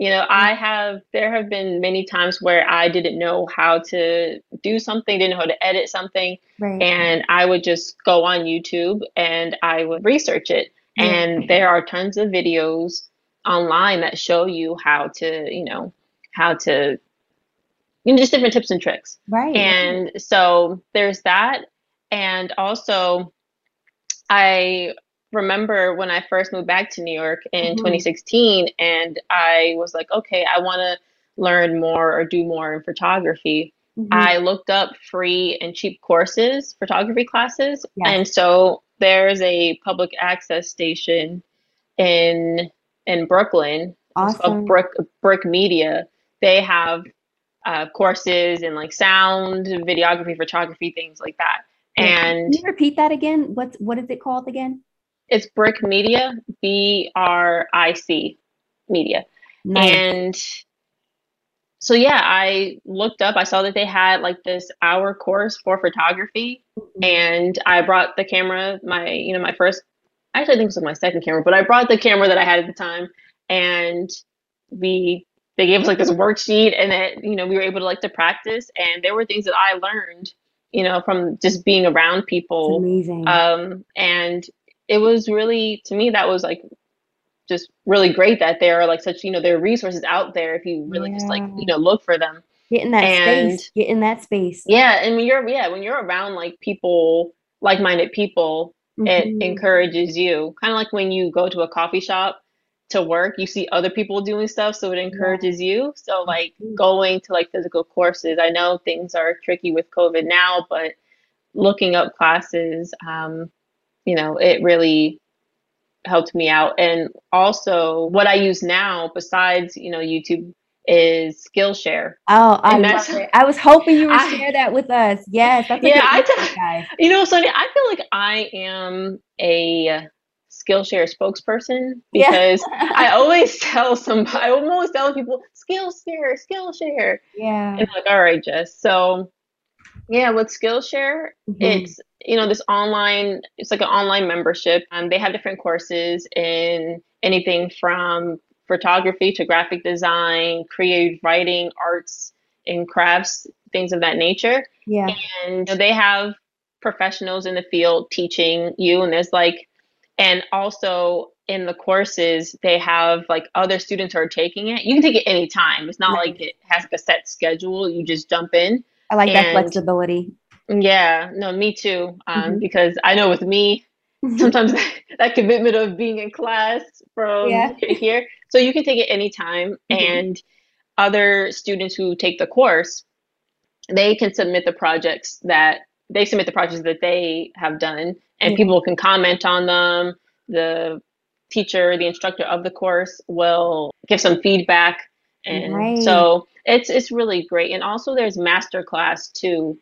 Speaker 3: you know, I have, there have been many times where I didn't know how to do something, didn't know how to edit something.
Speaker 2: Right.
Speaker 3: And I would just go on YouTube and I would research it. Yeah. And there are tons of videos online that show you how to, you know, how to, you know, just different tips and tricks.
Speaker 2: Right.
Speaker 3: And so there's that. And also, I remember when I first moved back to New York in mm-hmm. 2016, and I was like, okay, I want to learn more or do more in photography. Mm-hmm. I looked up free and cheap courses, photography classes, yes. and so there's a public access station in in Brooklyn.
Speaker 2: Awesome.
Speaker 3: BRIC BRIC Media. They have uh, courses in like sound, videography, photography, things like that. And
Speaker 2: Can you repeat that again? What's what is it called again?
Speaker 3: It's BRIC Media, B R I C Media. Nice. And so yeah, I looked up, I saw that they had like this hour course for photography mm-hmm. and I brought the camera, my you know, my first actually I think it was my second camera, but I brought the camera that I had at the time and we they gave us like this worksheet and that you know we were able to like to practice and there were things that I learned you know from just being around people
Speaker 2: amazing
Speaker 3: um and it was really to me that was like just really great that there are like such you know there are resources out there if you really yeah. just like you know look for them
Speaker 2: get in that and, space get in that space
Speaker 3: yeah and when you're yeah when you're around like people like-minded people mm-hmm. it encourages you kind of like when you go to a coffee shop to work, you see other people doing stuff, so it encourages yeah. you. So like going to like physical courses, I know things are tricky with COVID now, but looking up classes, um, you know, it really helped me out. And also what I use now besides, you know, YouTube is Skillshare.
Speaker 2: Oh, I love it. I was hoping you would
Speaker 3: I-
Speaker 2: share that with us. Yes, that's
Speaker 3: Yeah, I t-. You know, Sonia, I feel like I am a Skillshare spokesperson
Speaker 2: Yeah.
Speaker 3: because I always tell somebody, I'm always telling people, Skillshare, Skillshare.
Speaker 2: yeah.
Speaker 3: And I'm like, all right, Jess. So, yeah, with Skillshare,
Speaker 2: Mhm.
Speaker 3: it's you know this online it's like an online membership um, they have different courses in anything from photography to graphic design creative writing arts and crafts things of that nature
Speaker 2: yeah.
Speaker 3: and you know, they have professionals in the field teaching you and there's like and also in the courses they have like other students who are taking it you can take it anytime it's not
Speaker 2: Right.
Speaker 3: like it has a set schedule you just jump in
Speaker 2: I like that flexibility.
Speaker 3: yeah, no, me too. Um,
Speaker 2: Mhm.
Speaker 3: because I know with me, sometimes that commitment of being in class from
Speaker 2: Yeah.
Speaker 3: here. So you can take it anytime.
Speaker 2: Mhm.
Speaker 3: And other students who take the course, they can submit the projects that they submit the projects that they have done, and
Speaker 2: Yeah.
Speaker 3: people can comment on them. The teacher, the instructor of the course will give some feedback. And
Speaker 2: Right.
Speaker 3: so it's it's really great. And also there's masterclass too.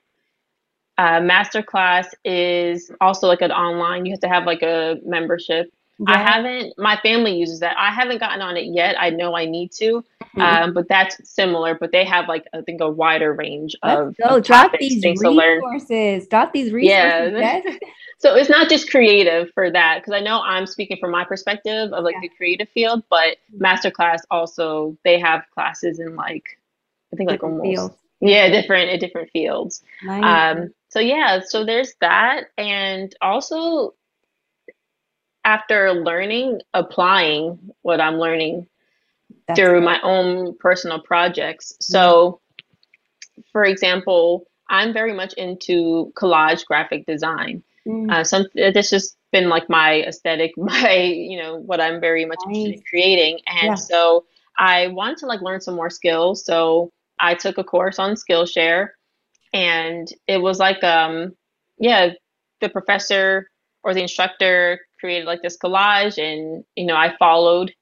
Speaker 3: Uh, masterclass is also like an online. You have to have like a membership. I haven't. My family uses that. I haven't gotten on it yet. I know I need to,
Speaker 2: Mhm.
Speaker 3: um, but that's similar. But they have like I think a wider range of,
Speaker 2: Let's go.
Speaker 3: of
Speaker 2: Drop
Speaker 3: topics,
Speaker 2: these
Speaker 3: things
Speaker 2: resources. Drop these resources.
Speaker 3: Yeah. So it's not just creative for that because I know I'm speaking from my perspective of like
Speaker 2: Yeah.
Speaker 3: the creative field, but masterclass also they have classes in like I think like
Speaker 2: Different
Speaker 3: almost
Speaker 2: fields.
Speaker 3: yeah different in different fields.
Speaker 2: Nice.
Speaker 3: Um, so yeah, so there's that, and also after learning, applying what I'm learning
Speaker 2: That's
Speaker 3: through my own personal projects. So, for example, I'm very much into collage graphic design.
Speaker 2: Mm,
Speaker 3: Uh, some this has been like my aesthetic, my you know what I'm very much interested in creating, and
Speaker 2: Yeah.
Speaker 3: so I wanted to like learn some more skills. So I took a course on Skillshare, and it was like um yeah, the professor or the instructor created like this collage, and you know I followed.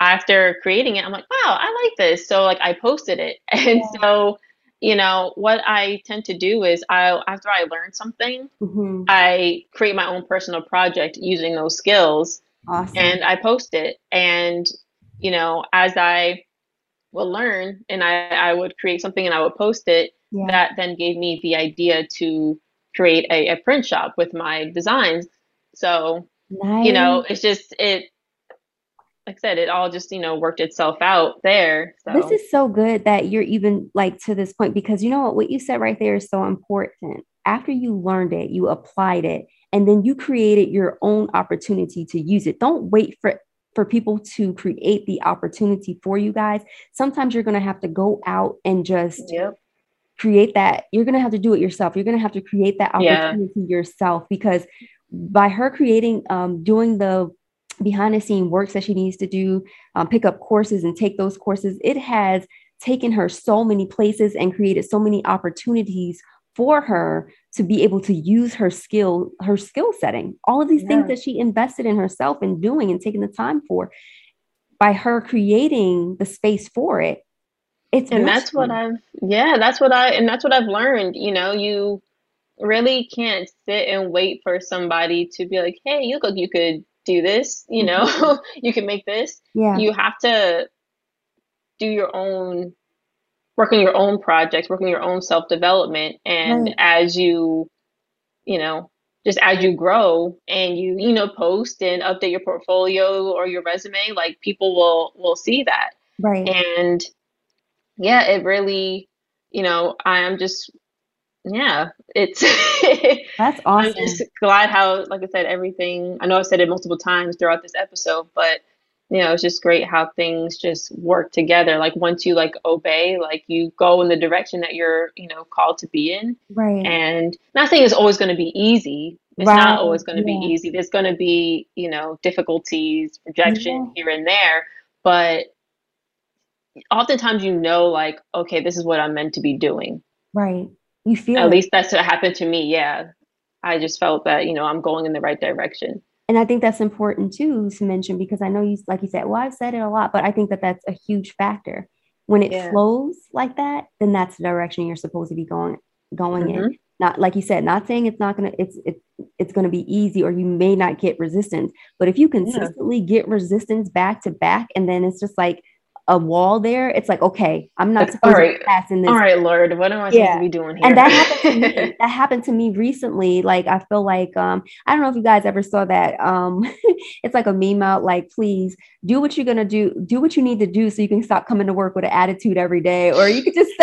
Speaker 3: After creating it, I'm like, wow, I like this. So like I posted it, and
Speaker 2: Yeah.
Speaker 3: so you know what I tend to do is I after I learn something.
Speaker 2: mhm.
Speaker 3: I create my own personal project using those skills
Speaker 2: Awesome.
Speaker 3: and I post it. And, you know, as I will learn and I, I would create something and I would post it,
Speaker 2: yeah.
Speaker 3: that then gave me the idea to create a, a print shop with my designs. So,
Speaker 2: nice.
Speaker 3: you know, it's just, it, like I said, it all just, you know, worked itself out there. So,
Speaker 2: This is so good that you're even like to this point because you know what what you said right there is so important. After you learned it, you applied it, and then you created your own opportunity to use it. Don't wait for for people to create the opportunity for you guys. Sometimes you're going to have to go out and just
Speaker 3: yep.
Speaker 2: create that. You're going to have to do it yourself. You're going to have to create that
Speaker 3: Yeah.
Speaker 2: opportunity yourself because by her creating, um, doing the behind the scene works that she needs to do, um, pick up courses and take those courses, it has taken her so many places and created so many opportunities for her to be able to use her skill, her skill setting, all of these things that she invested in herself and doing and taking the time for. By her creating the space for it, it's
Speaker 3: and that's what I've yeah, that's what I and that's what I've learned. You know, you really can't sit and wait for somebody to be like, "Hey, you look, you could do this." You know, mm-hmm. you can make this.
Speaker 2: you. Yeah.
Speaker 3: You have to do your own work on your own projects, work on your own self development, and
Speaker 2: Right.
Speaker 3: as you, you know, just as you grow and you you know post and update your portfolio or your resume, like people will will see that
Speaker 2: right.
Speaker 3: and yeah it really you know i'm just yeah it's
Speaker 2: That's awesome.
Speaker 3: i'm just glad how like i said everything i know i've said it multiple times throughout this episode but you know it's just great how things just work together like once you like obey like you go in the direction that you're you know called to be in
Speaker 2: right.
Speaker 3: and not saying it's always going to be easy it's
Speaker 2: Right,
Speaker 3: not always going to
Speaker 2: yeah.
Speaker 3: be easy there's going to be you know difficulties rejection
Speaker 2: Yeah.
Speaker 3: here and there but oftentimes you know like okay this is what i'm meant to be doing
Speaker 2: right you feel
Speaker 3: at
Speaker 2: it.
Speaker 3: least that's what happened to me yeah i just felt that you know i'm going in the right direction
Speaker 2: and i think that's important too to mention because i know you like you said well i've said it a lot but i think that that's a huge factor when it
Speaker 3: Yeah.
Speaker 2: flows like that then that's the direction you're supposed to be going going
Speaker 3: Mm-hmm.
Speaker 2: in not like you said not saying it's not gonna it's it, it's gonna be easy or you may not get resistance but if you consistently get resistance back to back and then it's just like a wall there it's like okay i'm not supposed
Speaker 3: all
Speaker 2: to
Speaker 3: right,
Speaker 2: be passing this
Speaker 3: all right lord what am i supposed to be doing here
Speaker 2: and that happened to me that happened to me recently like i feel like um i don't know if you guys ever saw that um it's like a meme out like please do what you're gonna do do what you need to do so you can stop coming to work with an attitude every day. Or you could just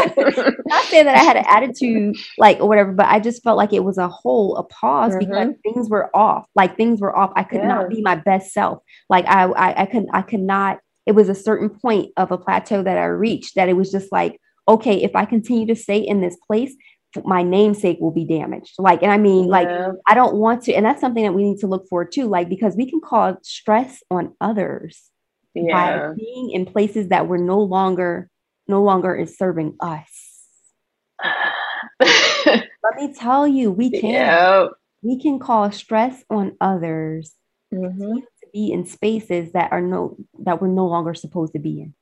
Speaker 2: not say that i had an attitude like or whatever but i just felt like it was a whole a pause because things were off like things were off. I could
Speaker 3: Yeah.
Speaker 2: not be my best self. Like I, I i could i could not it was a certain point of a plateau that i reached that it was just like okay if i continue to stay in this place my namesake will be damaged. Like and i mean like i don't want to and that's something that we need to look for too like because we can cause stress on others
Speaker 3: yeah.
Speaker 2: by being in places that we're no longer no longer is serving us. Let me tell you we can.
Speaker 3: Yeah
Speaker 2: we can cause stress on others.
Speaker 3: Mhm.
Speaker 2: Be in spaces that are no that we're no longer supposed to be in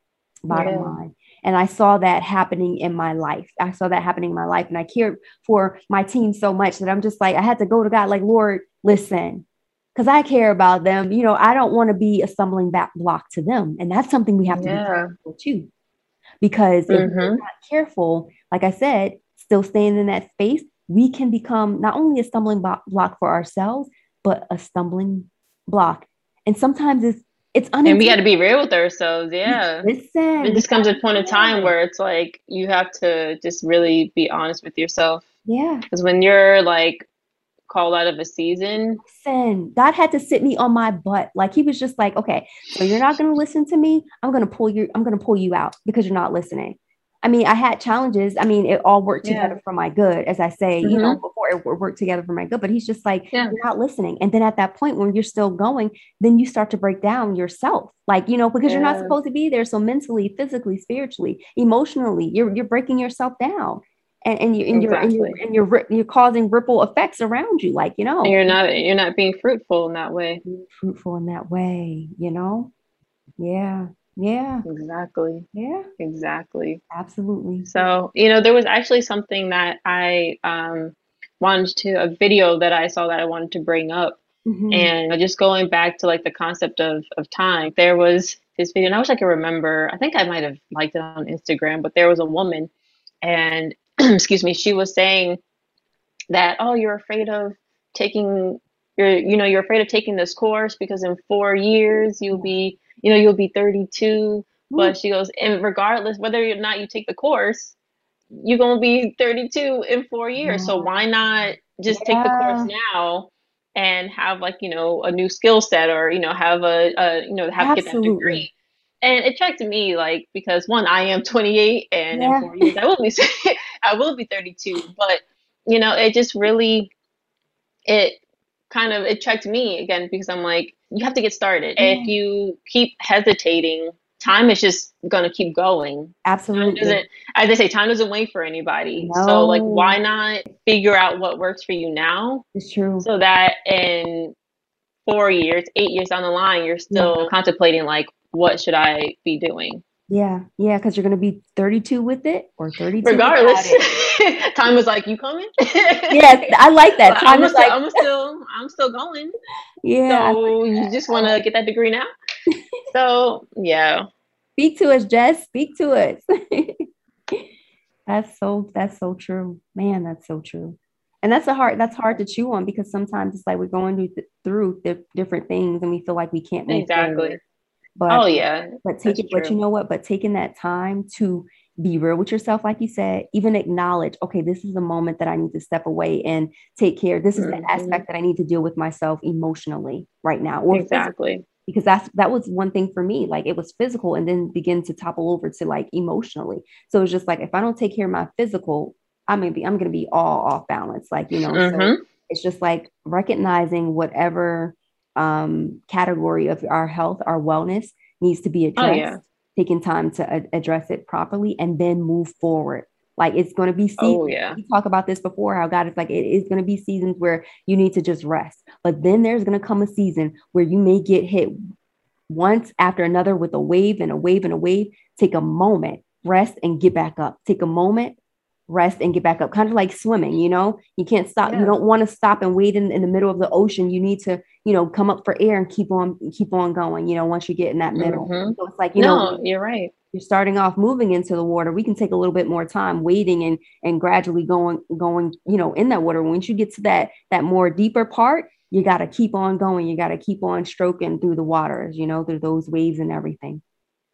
Speaker 2: bottom
Speaker 3: Yeah.
Speaker 2: line. And i saw that happening in my life. I saw that happening in my life and i cared for my team so much that i'm just like i had to go to god like lord listen because i care about them. You know i don't want to be a stumbling back block to them. And that's something we have to be careful too. Because if we're
Speaker 3: Mhm.
Speaker 2: not careful like i said still staying in that space we can become not only a stumbling block for ourselves but a stumbling block and sometimes it's it's
Speaker 3: and we got to be real with ourselves yeah.
Speaker 2: Listen
Speaker 3: it just comes a point in time where it's like you have to just really be honest with yourself.
Speaker 2: Yeah.
Speaker 3: Because when you're like called out of a season
Speaker 2: listen god had to sit me on my butt. Like he was just like okay so you're not going to listen to me. I'm going to pull you i'm going to pull you out because you're not listening i mean i had challenges. I mean it all worked
Speaker 3: Yeah.
Speaker 2: together for my good as i say you know mm-hmm. before it worked together for my good but he's just like
Speaker 3: Yeah.
Speaker 2: you're not listening. And then at that point when you're still going then you start to break down yourself like you know because you're not supposed to be there. So mentally physically spiritually emotionally you're you're breaking yourself down. And, and, you, and you're and you're
Speaker 3: Exactly.
Speaker 2: and you're ri- you're causing ripple effects around you like you know.
Speaker 3: And you're not you're not being fruitful in that way.
Speaker 2: Fruitful in that way, you know? Yeah, yeah,
Speaker 3: exactly
Speaker 2: yeah,
Speaker 3: exactly
Speaker 2: absolutely.
Speaker 3: So, you know, there was actually something that I um, wanted to, a video that I saw that I wanted to bring up.
Speaker 2: Mhm.
Speaker 3: And just going back to like the concept of, of time, there was this video, and I wish I could remember. I think I might have liked it on Instagram, but there was a woman, and excuse me, she was saying that, oh, you're afraid of taking, you're, you know, you're afraid of taking this course because in four years you'll be, you know, you'll be 32. But she goes, and regardless whether or not you take the course, you're gonna be 32 in four years. So why not just take the course now and have like you know a new skill set or you know have a, a you know have get that degree. And it attracted me like because one, I am 28, and
Speaker 2: Yeah.
Speaker 3: in four years I will be I will be 32. But you know, it just really it kind of it attracted me again because I'm like you have to get started.
Speaker 2: Yeah.
Speaker 3: If mm. you keep hesitating, time is just gonna keep going
Speaker 2: Absolutely.
Speaker 3: doesn't as they say time doesn't wait for anybody so like why not figure out what works for you now
Speaker 2: It's true.
Speaker 3: so that in four years eight years down the line you're still contemplating like what should i be doing
Speaker 2: Yeah, yeah, because you're gonna be 32 with it or 32
Speaker 3: regardless time was like you coming
Speaker 2: Yeah, I like that. Time
Speaker 3: I'm,
Speaker 2: is
Speaker 3: still,
Speaker 2: like,
Speaker 3: I'm still i'm still going
Speaker 2: yeah.
Speaker 3: So
Speaker 2: like
Speaker 3: you just want to get that degree now so yeah
Speaker 2: Speak to us, Jess. Speak to us. that's so that's so true. Man, that's so true. And that's a hard that's hard to chew on because sometimes it's like we're going through, through di- different things and we feel like we can't
Speaker 3: exactly.
Speaker 2: But
Speaker 3: oh yeah
Speaker 2: but taking but you know what? But taking that time to be real with yourself, like you said, even acknowledge, okay, this is the moment that I need to step away and take care. This is
Speaker 3: Mhm.
Speaker 2: the aspect that I need to deal with myself emotionally right now, or physically
Speaker 3: exactly
Speaker 2: because that's that was one thing for me like it was physical and then begin to topple over to like emotionally so it's just like if i don't take care of my physical i'm gonna be i'm gonna be all off balance like you know so
Speaker 3: Mhm.
Speaker 2: it's just like recognizing whatever um category of our health our wellness needs to be addressed.
Speaker 3: Oh, yeah.
Speaker 2: Taking time to a- address it properly and then move forward. Like it's going to be seasons.
Speaker 3: Oh, yeah.
Speaker 2: We talk about this before. How God is like it is going to be seasons where you need to just rest, but then there's going to come a season where you may get hit once after another with a wave and a wave and a wave. Take a moment, rest, and get back up. Take a moment, rest and get back up. Kind of like swimming you know? You can't stop
Speaker 3: Yeah.
Speaker 2: you don't want to stop and wait in, in the middle of the ocean. You need to you know come up for air and keep on keep on going you know once you get in that middle.
Speaker 3: Mhm.
Speaker 2: so it's like you
Speaker 3: no,
Speaker 2: know
Speaker 3: you're right.
Speaker 2: you're starting off moving into the water. We can take a little bit more time waiting and and gradually going going you know in that water. Once you get to that that more deeper part you got to keep on going. You got to keep on stroking through the waters you know through those waves and everything.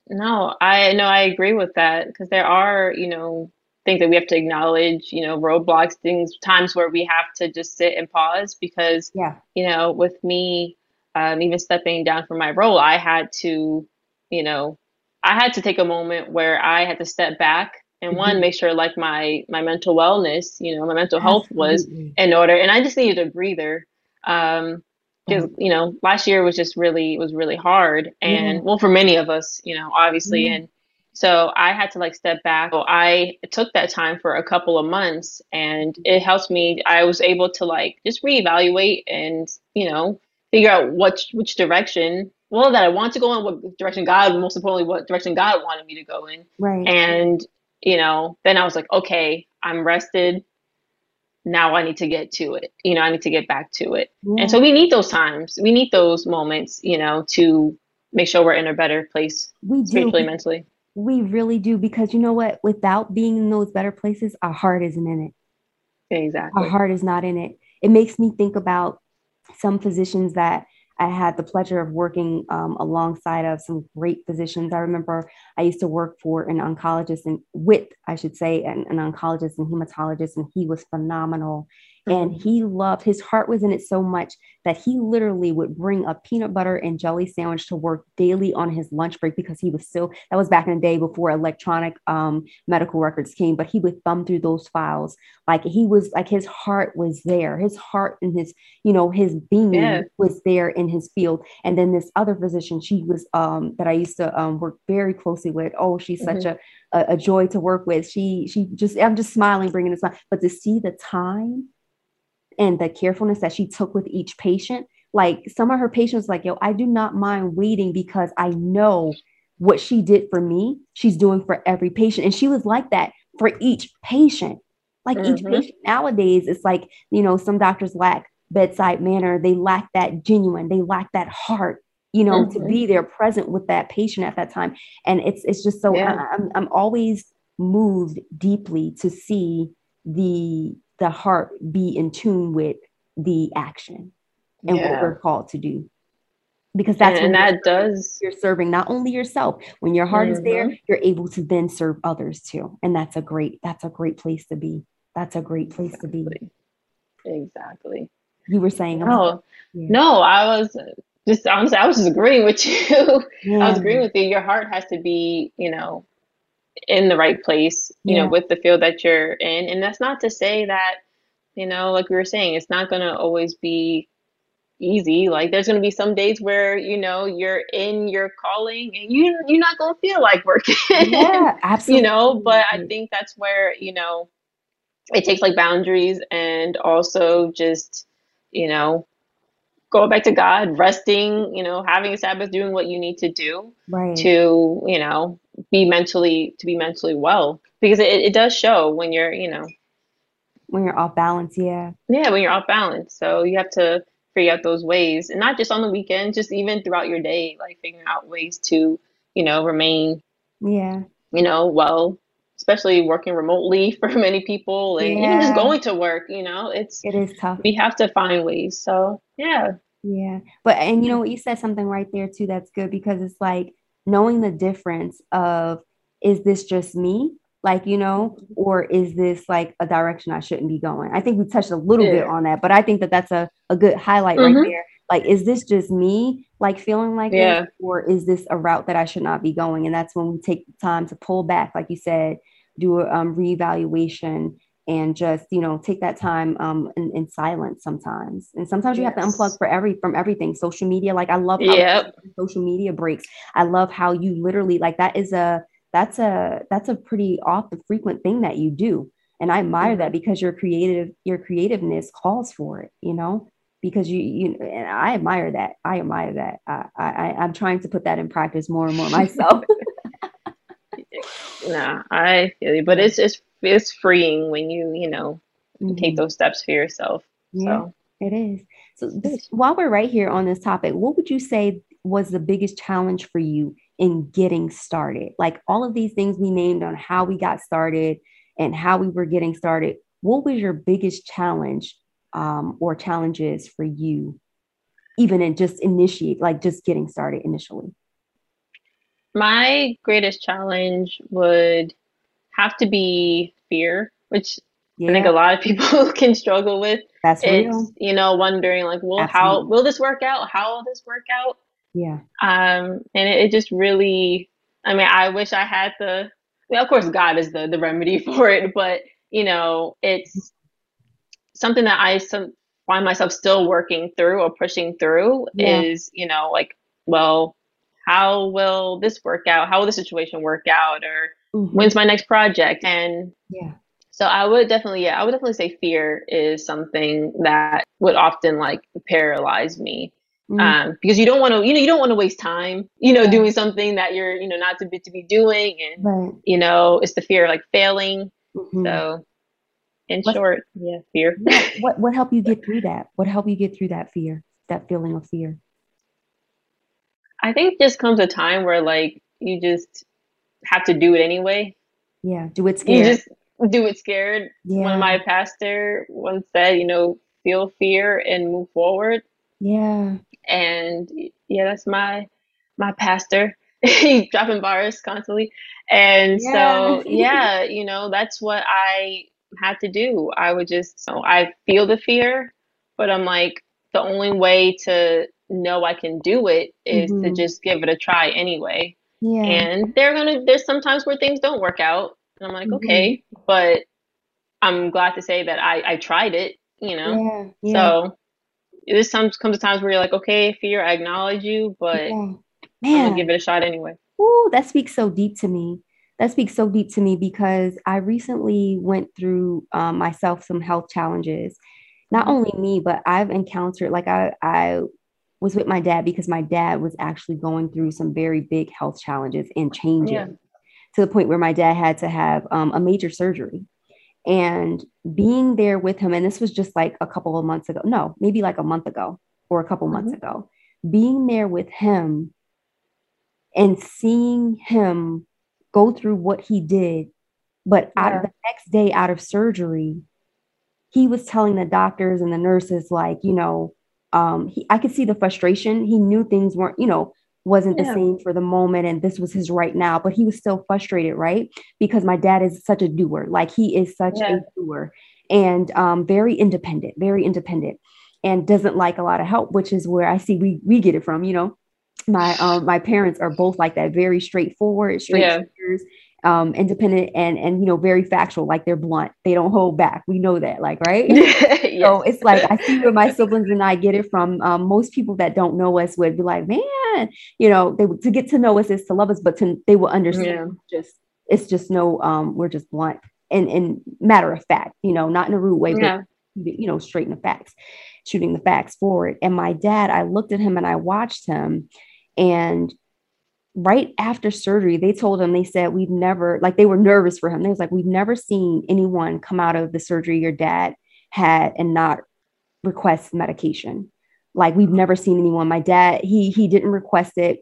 Speaker 3: No, I no, I agree with that because there are, you know, things that we have to acknowledge, you know, roadblocks, things, times where we have to just sit and pause because,
Speaker 2: yeah
Speaker 3: you know, with me, um, even stepping down from my role, I had to, you know, I had to take a moment where I had to step back and one,
Speaker 2: Mhm.
Speaker 3: make sure like my my mental wellness, you know, my mental health was in order, and I just needed a breather. Um, because you know, last year was just really was really hard, and
Speaker 2: Yeah.
Speaker 3: well, for many of us, you know, obviously,
Speaker 2: Yeah.
Speaker 3: and so I had to like step back. So I took that time for a couple of months, and it helps me. I was able to like just reevaluate and you know figure out what which direction. Well, that I want to go in, what direction God, most importantly, what direction God wanted me to go in.
Speaker 2: right
Speaker 3: And, you know, then I was like, okay, I'm rested. Now I need to get to it. You know, I need to get back to it.
Speaker 2: Yeah.
Speaker 3: And so we need those times. We need those moments, you know, to make sure we're in a better place
Speaker 2: we do
Speaker 3: spiritually, mentally.
Speaker 2: We really do because you know what? Without being in those better places, our heart isn't in it.
Speaker 3: Exactly.
Speaker 2: Our heart is not in it. It makes me think about some physicians that I had the pleasure of working um, alongside of some great physicians. I remember I used to work for an oncologist and with, I should say, an, an oncologist and hematologist, and he was phenomenal. And he loved his heart was in it so much that he literally would bring a peanut butter and jelly sandwich to work daily on his lunch break because he was so, that was back in the day before electronic um, medical records came. But he would thumb through those files like he was like his heart was there, his heart and his you know his being
Speaker 3: Yeah.
Speaker 2: was there in his field. And then this other physician, she was um, that I used to um, work very closely with. Oh, she's such a, a a joy to work with. She she just I'm just smiling, bringing this up, but to see the time and the carefulness that she took with each patient. Like some of her patients, like, yo, I do not mind waiting because I know what she did for me, she's doing for every patient. And she was like that for each patient. Like each
Speaker 3: Mhm.
Speaker 2: patient nowadays, it's like, you know, some doctors lack bedside manner, they lack that genuine, they lack that heart. You know, to
Speaker 3: Mhm.
Speaker 2: be there present with that patient at that time, and it's it's just so
Speaker 3: Yeah.
Speaker 2: I, I'm I'm always moved deeply to see the the heart be in tune with the action and what we're called to do because that's
Speaker 3: and, and
Speaker 2: when you're
Speaker 3: that does
Speaker 2: you're serving not only yourself when your heart is there
Speaker 3: Mm-hmm.
Speaker 2: you're able to then serve others too and that's a great that's a great place to be that's a great place to be
Speaker 3: exactly. exactly.
Speaker 2: you were saying about,
Speaker 3: No,
Speaker 2: yeah.
Speaker 3: no, I was just honestly, I was just agreeing with you. I was agreeing with you. Your heart has to be, you know, in the right place, you
Speaker 2: Yeah.
Speaker 3: know, with the field that you're in. And that's not to say that, you know, like we were saying, it's not going to always be easy. Like there's going to be some days where, you know, you're in your calling and you you're not going to feel like working.
Speaker 2: yeah absolutely
Speaker 3: you know, but I think that's where, you know, it takes like boundaries and also just, you know, going back to God, resting, you know, having a Sabbath, doing what you need to do
Speaker 2: right
Speaker 3: to, you know, be mentally to be mentally well. Because it, it does show when you're, you know,
Speaker 2: when you're off balance yeah
Speaker 3: yeah, when you're off balance. So you have to figure out those ways. And not just on the weekends, just even throughout your day, like figuring out ways to, you know, remain,
Speaker 2: yeah
Speaker 3: you know, well, especially working remotely for many people and even just going to work, you know, it's
Speaker 2: it is tough
Speaker 3: we have to find ways. So yeah.
Speaker 2: Yeah. But and you know what you said something right there too that's good because it's like knowing the difference of is this just me? Like, you know, or is this like a direction I shouldn't be going? I think we touched a little bit on that, but I think that that's a, a good highlight
Speaker 3: Mhm.
Speaker 2: right there. Like, is this just me like feeling like
Speaker 3: Yeah.
Speaker 2: this, or is this a route that I should not be going? And that's when we take time to pull back, like you said, do a um, reevaluation and just you know take that time um in, in silence sometimes. And sometimes you yes. have to unplug for every from everything social media like i love how yep. social media breaks. I love how you literally like that is a that's a that's a pretty off the frequent thing that you do. And i admire mm-hmm. that because your creative your creativeness calls for it you know? Because you you and i admire that. I admire that. I i i'm trying to put that in practice more and more myself.
Speaker 3: No i feel you. But it's it's it's freeing when you you know mm-hmm. take those steps for yourself yeah so.
Speaker 2: it is so this, while we're right here on this topic what would you say was the biggest challenge for you in getting started like all of these things we named on how we got started and how we were getting started what was your biggest challenge um, or challenges for you even in just initiate like just getting started initially
Speaker 3: my greatest challenge would have to be fear, which yeah. I think a lot of people can struggle with.
Speaker 2: That's it's, real.
Speaker 3: You know, wondering like, well, Absolutely. how will this work out? How will this work out?
Speaker 2: Yeah.
Speaker 3: Um, and it, it just really, I mean, I wish I had the, well, of course, God is the the remedy for it, but you know, it's something that I some, find myself still working through or pushing through. Yeah. Is you know, like, well, how will this work out? How will the situation work out? Or mm-hmm. when's my next project? And
Speaker 2: yeah.
Speaker 3: So I would definitely, yeah, I would definitely say fear is something that would often like paralyze me. Mm-hmm. Um, because you don't want to, you know, you don't want to waste time, you know, doing something that you're, you know, not to be to be doing, and right. you know, it's the fear of like failing. Mm-hmm. So, in what, short, yeah, fear.
Speaker 2: what what helped you get through that? What helped you get through that fear, that feeling of fear?
Speaker 3: I think just comes a time where like you just have to do it anyway.
Speaker 2: Yeah, do it scared.
Speaker 3: You just do it scared. Yeah. One of my pastor once said, you know, feel fear and move forward.
Speaker 2: Yeah.
Speaker 3: And yeah, that's my my pastor. He's dropping bars constantly. And yeah. so yeah, you know, that's what I had to do. I would just know, I feel the fear, but I'm like the only way to know I can do it is mm-hmm. to just give it a try anyway. Yeah. And they're gonna there's sometimes where things don't work out. And I'm like, mm-hmm. okay, but I'm glad to say that I, I tried it, you know. Yeah, yeah. So this comes comes to times where you're like, okay, fear, I acknowledge you, but yeah. Man. give it a shot anyway.
Speaker 2: Ooh, that speaks so deep to me. That speaks so deep to me because I recently went through um, myself some health challenges. Not mm-hmm. only me, but I've encountered like I I was with my dad because my dad was actually going through some very big health challenges and changing yeah. to the point where my dad had to have um, a major surgery. And being there with him, and this was just like a couple of months ago, no, maybe like a month ago or a couple months mm-hmm. ago, being there with him and seeing him go through what he did, but yeah. out of the next day out of surgery, he was telling the doctors and the nurses, like, you know, um, he, I could see the frustration. He knew things weren't, you know, wasn't yeah. the same for the moment and this was his right now, but he was still frustrated, right? Because my dad is such a doer. Like he is such yeah. a doer and um, very independent, very independent and doesn't like a lot of help, which is where I see we we get it from, you know. My um my parents are both like that, very straightforward, straight yeah um, independent and and you know very factual like they're blunt they don't hold back we know that like right yes. so it's like i see where my siblings and i get it from um, most people that don't know us would be like man you know they to get to know us is to love us but to, they will understand yeah. just it's just no um we're just blunt and and matter of fact you know not in a rude way yeah. but you know straighten the facts shooting the facts forward and my dad i looked at him and i watched him and right after surgery, they told him, they said, we've never, like they were nervous for him. They was like, we've never seen anyone come out of the surgery your dad had and not request medication. Like we've never seen anyone. My dad, he he didn't request it.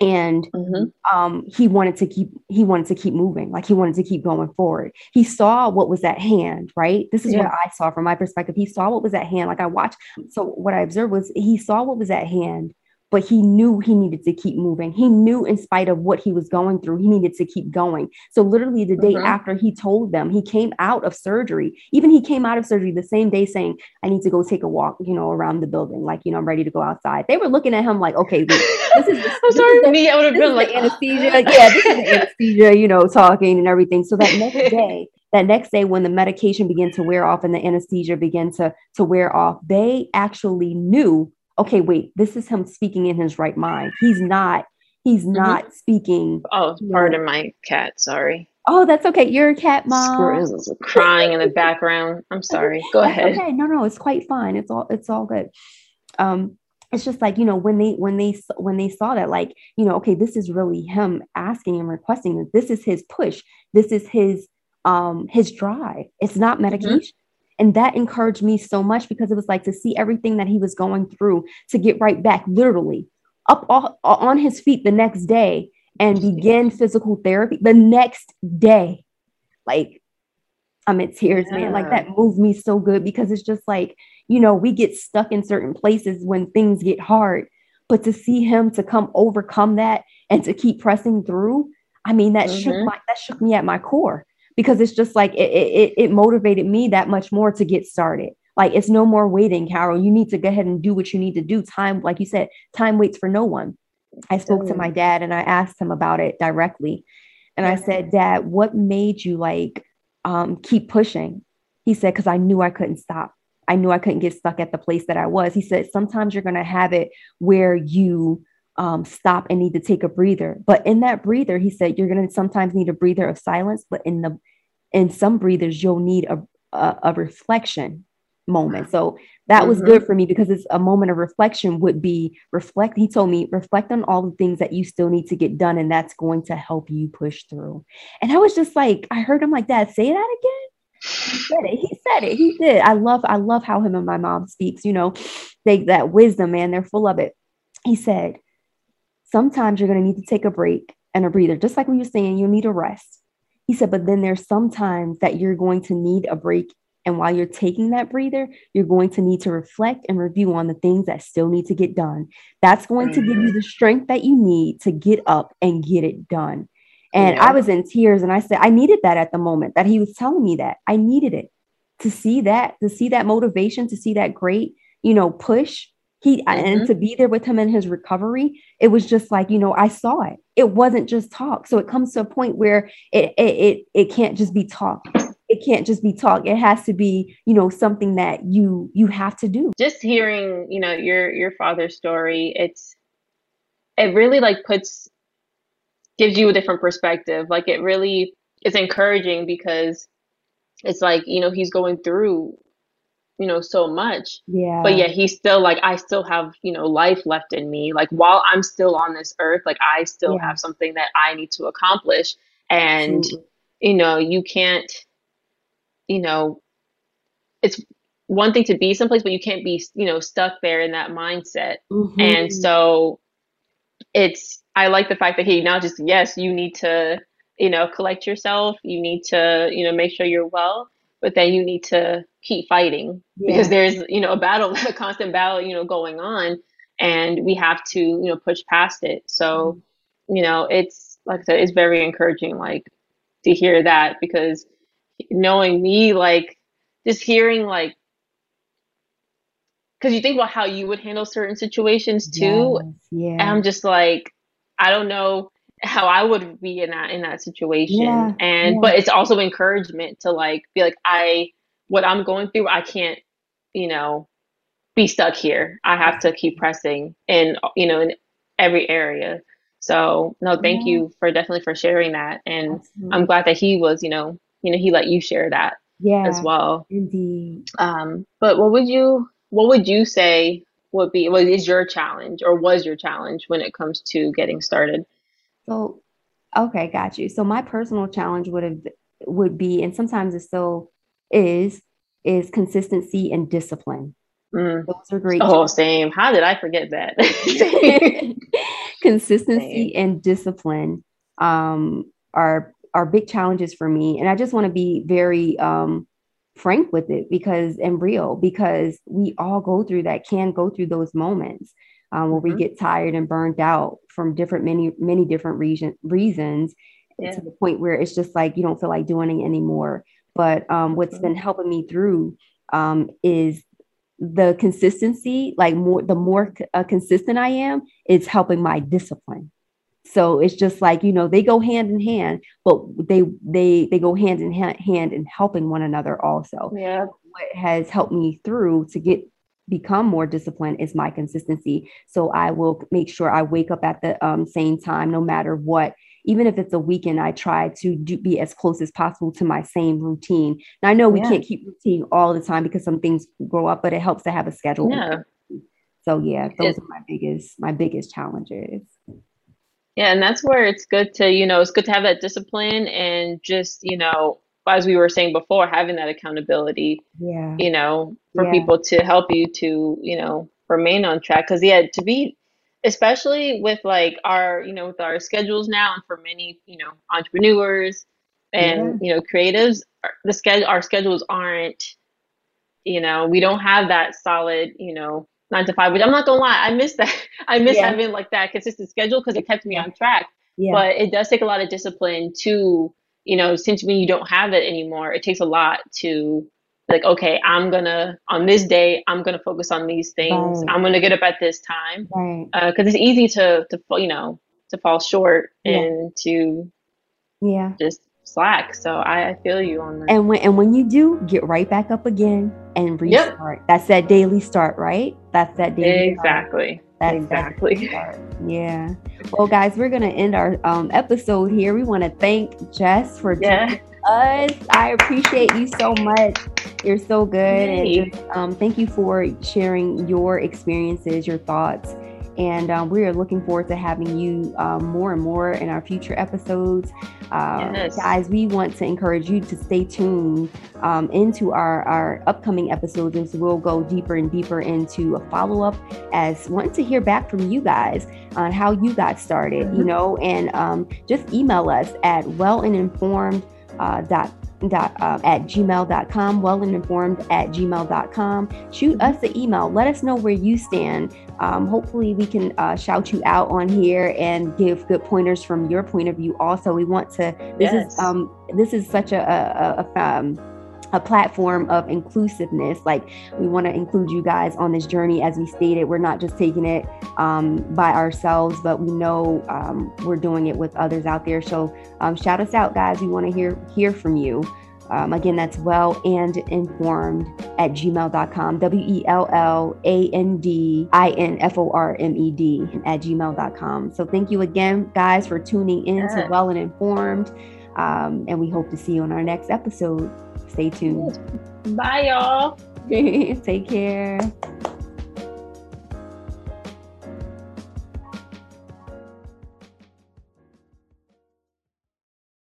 Speaker 2: And mm-hmm. um, he wanted to keep he wanted to keep moving, like he wanted to keep going forward. He saw what was at hand, right? This is yeah. what I saw from my perspective. He saw what was at hand. Like I watched. So what I observed was he saw what was at hand but he knew he needed to keep moving. He knew, in spite of what he was going through, he needed to keep going. So, literally, the day mm-hmm. after he told them, he came out of surgery. Even he came out of surgery the same day saying, I need to go take a walk, you know, around the building. Like, you know, I'm ready to go outside. They were looking at him like, okay, this is,
Speaker 3: I'm sorry, the, me, I would have been like,
Speaker 2: anesthesia. yeah, this is anesthesia, you know, talking and everything. So, that next day, that next day when the medication began to wear off and the anesthesia began to to wear off they actually knew okay wait this is him speaking in his right mind he's not he's mm-hmm. not speaking
Speaker 3: oh pardon know. my cat sorry
Speaker 2: oh that's okay you're a cat mom
Speaker 3: crying in the background i'm sorry go ahead
Speaker 2: okay no no it's quite fine it's all it's all good um it's just like you know when they when they when they saw that like you know okay this is really him asking and requesting that this is his push this is his um his drive it's not mm-hmm. medication. And that encouraged me so much because it was like to see everything that he was going through to get right back literally up on his feet the next day and begin physical therapy the next day like i'm in tears yeah. man like that moved me so good because it's just like you know, we get stuck in certain places when things get hard. But to see him to come overcome that and to keep pressing through, I mean, that mm-hmm. shook my that shook me at my core because it's just like it, it it motivated me that much more to get started. Like it's no more waiting, Carol. You need to go ahead and do what you need to do. Time, like you said, time waits for no one. I spoke to my dad and I asked him about it directly. And I said, Dad, what made you like um, keep pushing? He said, because I knew I couldn't stop. I knew I couldn't get stuck at the place that I was. He said, sometimes you're going to have it where you um, stop and need to take a breather. But in that breather, he said, you're going to sometimes need a breather of silence, but in the in some breathers, you'll need a, a, a reflection moment. So that was mm-hmm. good for me because it's a moment of reflection would be reflect. He told me reflect on all the things that you still need to get done, and that's going to help you push through. And I was just like, I heard him like that. Say that again. He said it. He said it. He did. I love, I love how him and my mom speaks. You know, they that wisdom, man, they're full of it. He said, sometimes you're gonna need to take a break and a breather, just like when you're saying you need a rest. He said, but then there's sometimes that you're going to need a break. And while you're taking that breather, you're going to need to reflect and review on the things that still need to get done. That's going to give you the strength that you need to get up and get it done. And yeah. I was in tears and I said, I needed that at the moment that he was telling me that. I needed it to see that, to see that motivation, to see that great, you know, push. He mm-hmm. and to be there with him in his recovery, it was just like, you know, I saw it. It wasn't just talk. So it comes to a point where it it it, it can't just be talk it can't just be talk it has to be you know something that you you have to do
Speaker 3: just hearing you know your your father's story it's it really like puts gives you a different perspective. Like it really is encouraging because it's like, you know, he's going through, you know, so much.
Speaker 2: Yeah.
Speaker 3: But yet he's still like, I still have, you know, life left in me. Like while I'm still on this earth, like I still yeah. have something that I need to accomplish. And, you know, you can't, you know, it's one thing to be someplace, but you can't be, you know, stuck there in that mindset. Mm-hmm. And so it's I like the fact that he now just yes, you need to you know collect yourself. You need to you know make sure you're well, but then you need to keep fighting yeah. because there's you know a battle, a constant battle you know going on, and we have to you know push past it. So mm-hmm. you know it's like I said, it's very encouraging like to hear that because knowing me like just hearing like because you think about how you would handle certain situations too. Yes, yeah. And I'm just like, I don't know how I would be in that in that situation. Yeah, and yeah. but it's also encouragement to like be like, I what I'm going through, I can't, you know, be stuck here. I have to keep pressing in, you know, in every area. So no, thank yeah. you for definitely for sharing that. And Absolutely. I'm glad that he was, you know, you know, he let you share that yeah, as well.
Speaker 2: Indeed.
Speaker 3: Um, but what would you what would you say would be what is your challenge or was your challenge when it comes to getting started?
Speaker 2: So okay, got you. So my personal challenge would have would be, and sometimes it's still is, is consistency and discipline. Mm. Those are great.
Speaker 3: Oh, same. How did I forget that?
Speaker 2: consistency same. and discipline um, are are big challenges for me, and I just want to be very um, frank with it because and real because we all go through that can go through those moments um, where mm-hmm. we get tired and burned out from different many many different reason, reasons yeah. to the point where it's just like you don't feel like doing it anymore but um, what's mm-hmm. been helping me through um, is the consistency like more the more uh, consistent i am it's helping my discipline So it's just like, you know, they go hand in hand, but they they they go hand in hand in helping one another also.
Speaker 3: Yeah.
Speaker 2: What has helped me through to get become more disciplined is my consistency. So I will make sure I wake up at the um, same time, no matter what. Even if it's a weekend, I try to do, be as close as possible to my same routine. Now I know we yeah. can't keep routine all the time because some things grow up, but it helps to have a schedule.
Speaker 3: Yeah.
Speaker 2: So yeah, those are my biggest my biggest challenges.
Speaker 3: Yeah, and that's where it's good to, you know, it's good to have that discipline and just, you know, as we were saying before, having that accountability,
Speaker 2: yeah,
Speaker 3: you know, for
Speaker 2: Yeah.
Speaker 3: people to help you to, you know, remain on track. Because yeah, to be, especially with like our, you know, with our schedules now, and for many, you know, entrepreneurs
Speaker 2: Yeah.
Speaker 3: and you know, creatives, the schedule, our schedules aren't, you know, we don't have that solid, you know, nine to five. Which I'm not gonna lie, I miss that. I miss
Speaker 2: Yeah.
Speaker 3: having like that consistent schedule because it kept me
Speaker 2: Yeah.
Speaker 3: on track
Speaker 2: Yeah.
Speaker 3: but it does take a lot of discipline to you know since when you don't have it anymore it takes a lot to like okay i'm gonna on this day i'm gonna focus on these things
Speaker 2: Right.
Speaker 3: i'm gonna get up at this time
Speaker 2: right.
Speaker 3: because it's easy to to you know to fall short
Speaker 2: Yeah.
Speaker 3: and to
Speaker 2: Yeah.
Speaker 3: just slack so i, I feel you on that
Speaker 2: And when and when you do, get right back up again and
Speaker 3: Yep.
Speaker 2: restart. That's that daily start, right? That's that daily start.
Speaker 3: exactly
Speaker 2: That's
Speaker 3: exactly.
Speaker 2: That. Yeah. Well, guys, we're gonna end our um, episode here. We want to thank Jess for
Speaker 3: yeah
Speaker 2: us. I appreciate you so much. You're so good, and um, thank you for sharing your experiences, your thoughts. And um, we are looking forward to having you um, more and more in our future episodes. Um,
Speaker 3: Yes.
Speaker 2: Guys, we want to encourage you to stay tuned um, into our, our upcoming episodes as we'll go deeper and deeper into a follow up as wanting to hear back from you guys on how you got started, you
Speaker 3: Mhm.
Speaker 2: know, and um, just email us at well and informed uh, dot dot uh, at gmail.com well and informed at gmail.com shoot us the email. Let us know where you stand. Um, hopefully we can uh, shout you out on here and give good pointers from your point of view also. We want to this
Speaker 3: Yes.
Speaker 2: is um this is such a a, a, a um a platform of inclusiveness. Like we want to include you guys on this journey. As we stated we're not just taking it um, by ourselves but we know um, we're doing it with others out there. So um, shout us out guys. We want to hear hear from you. Um, again that's well and informed at gmail.com w-e-l-l-a-n-d-i-n-f-o-r-m-e-d at gmail.com so thank you again guys for tuning in to well and informed. Um, and we hope to see you on our next episode stay tuned.
Speaker 3: Bye y'all.
Speaker 2: Take care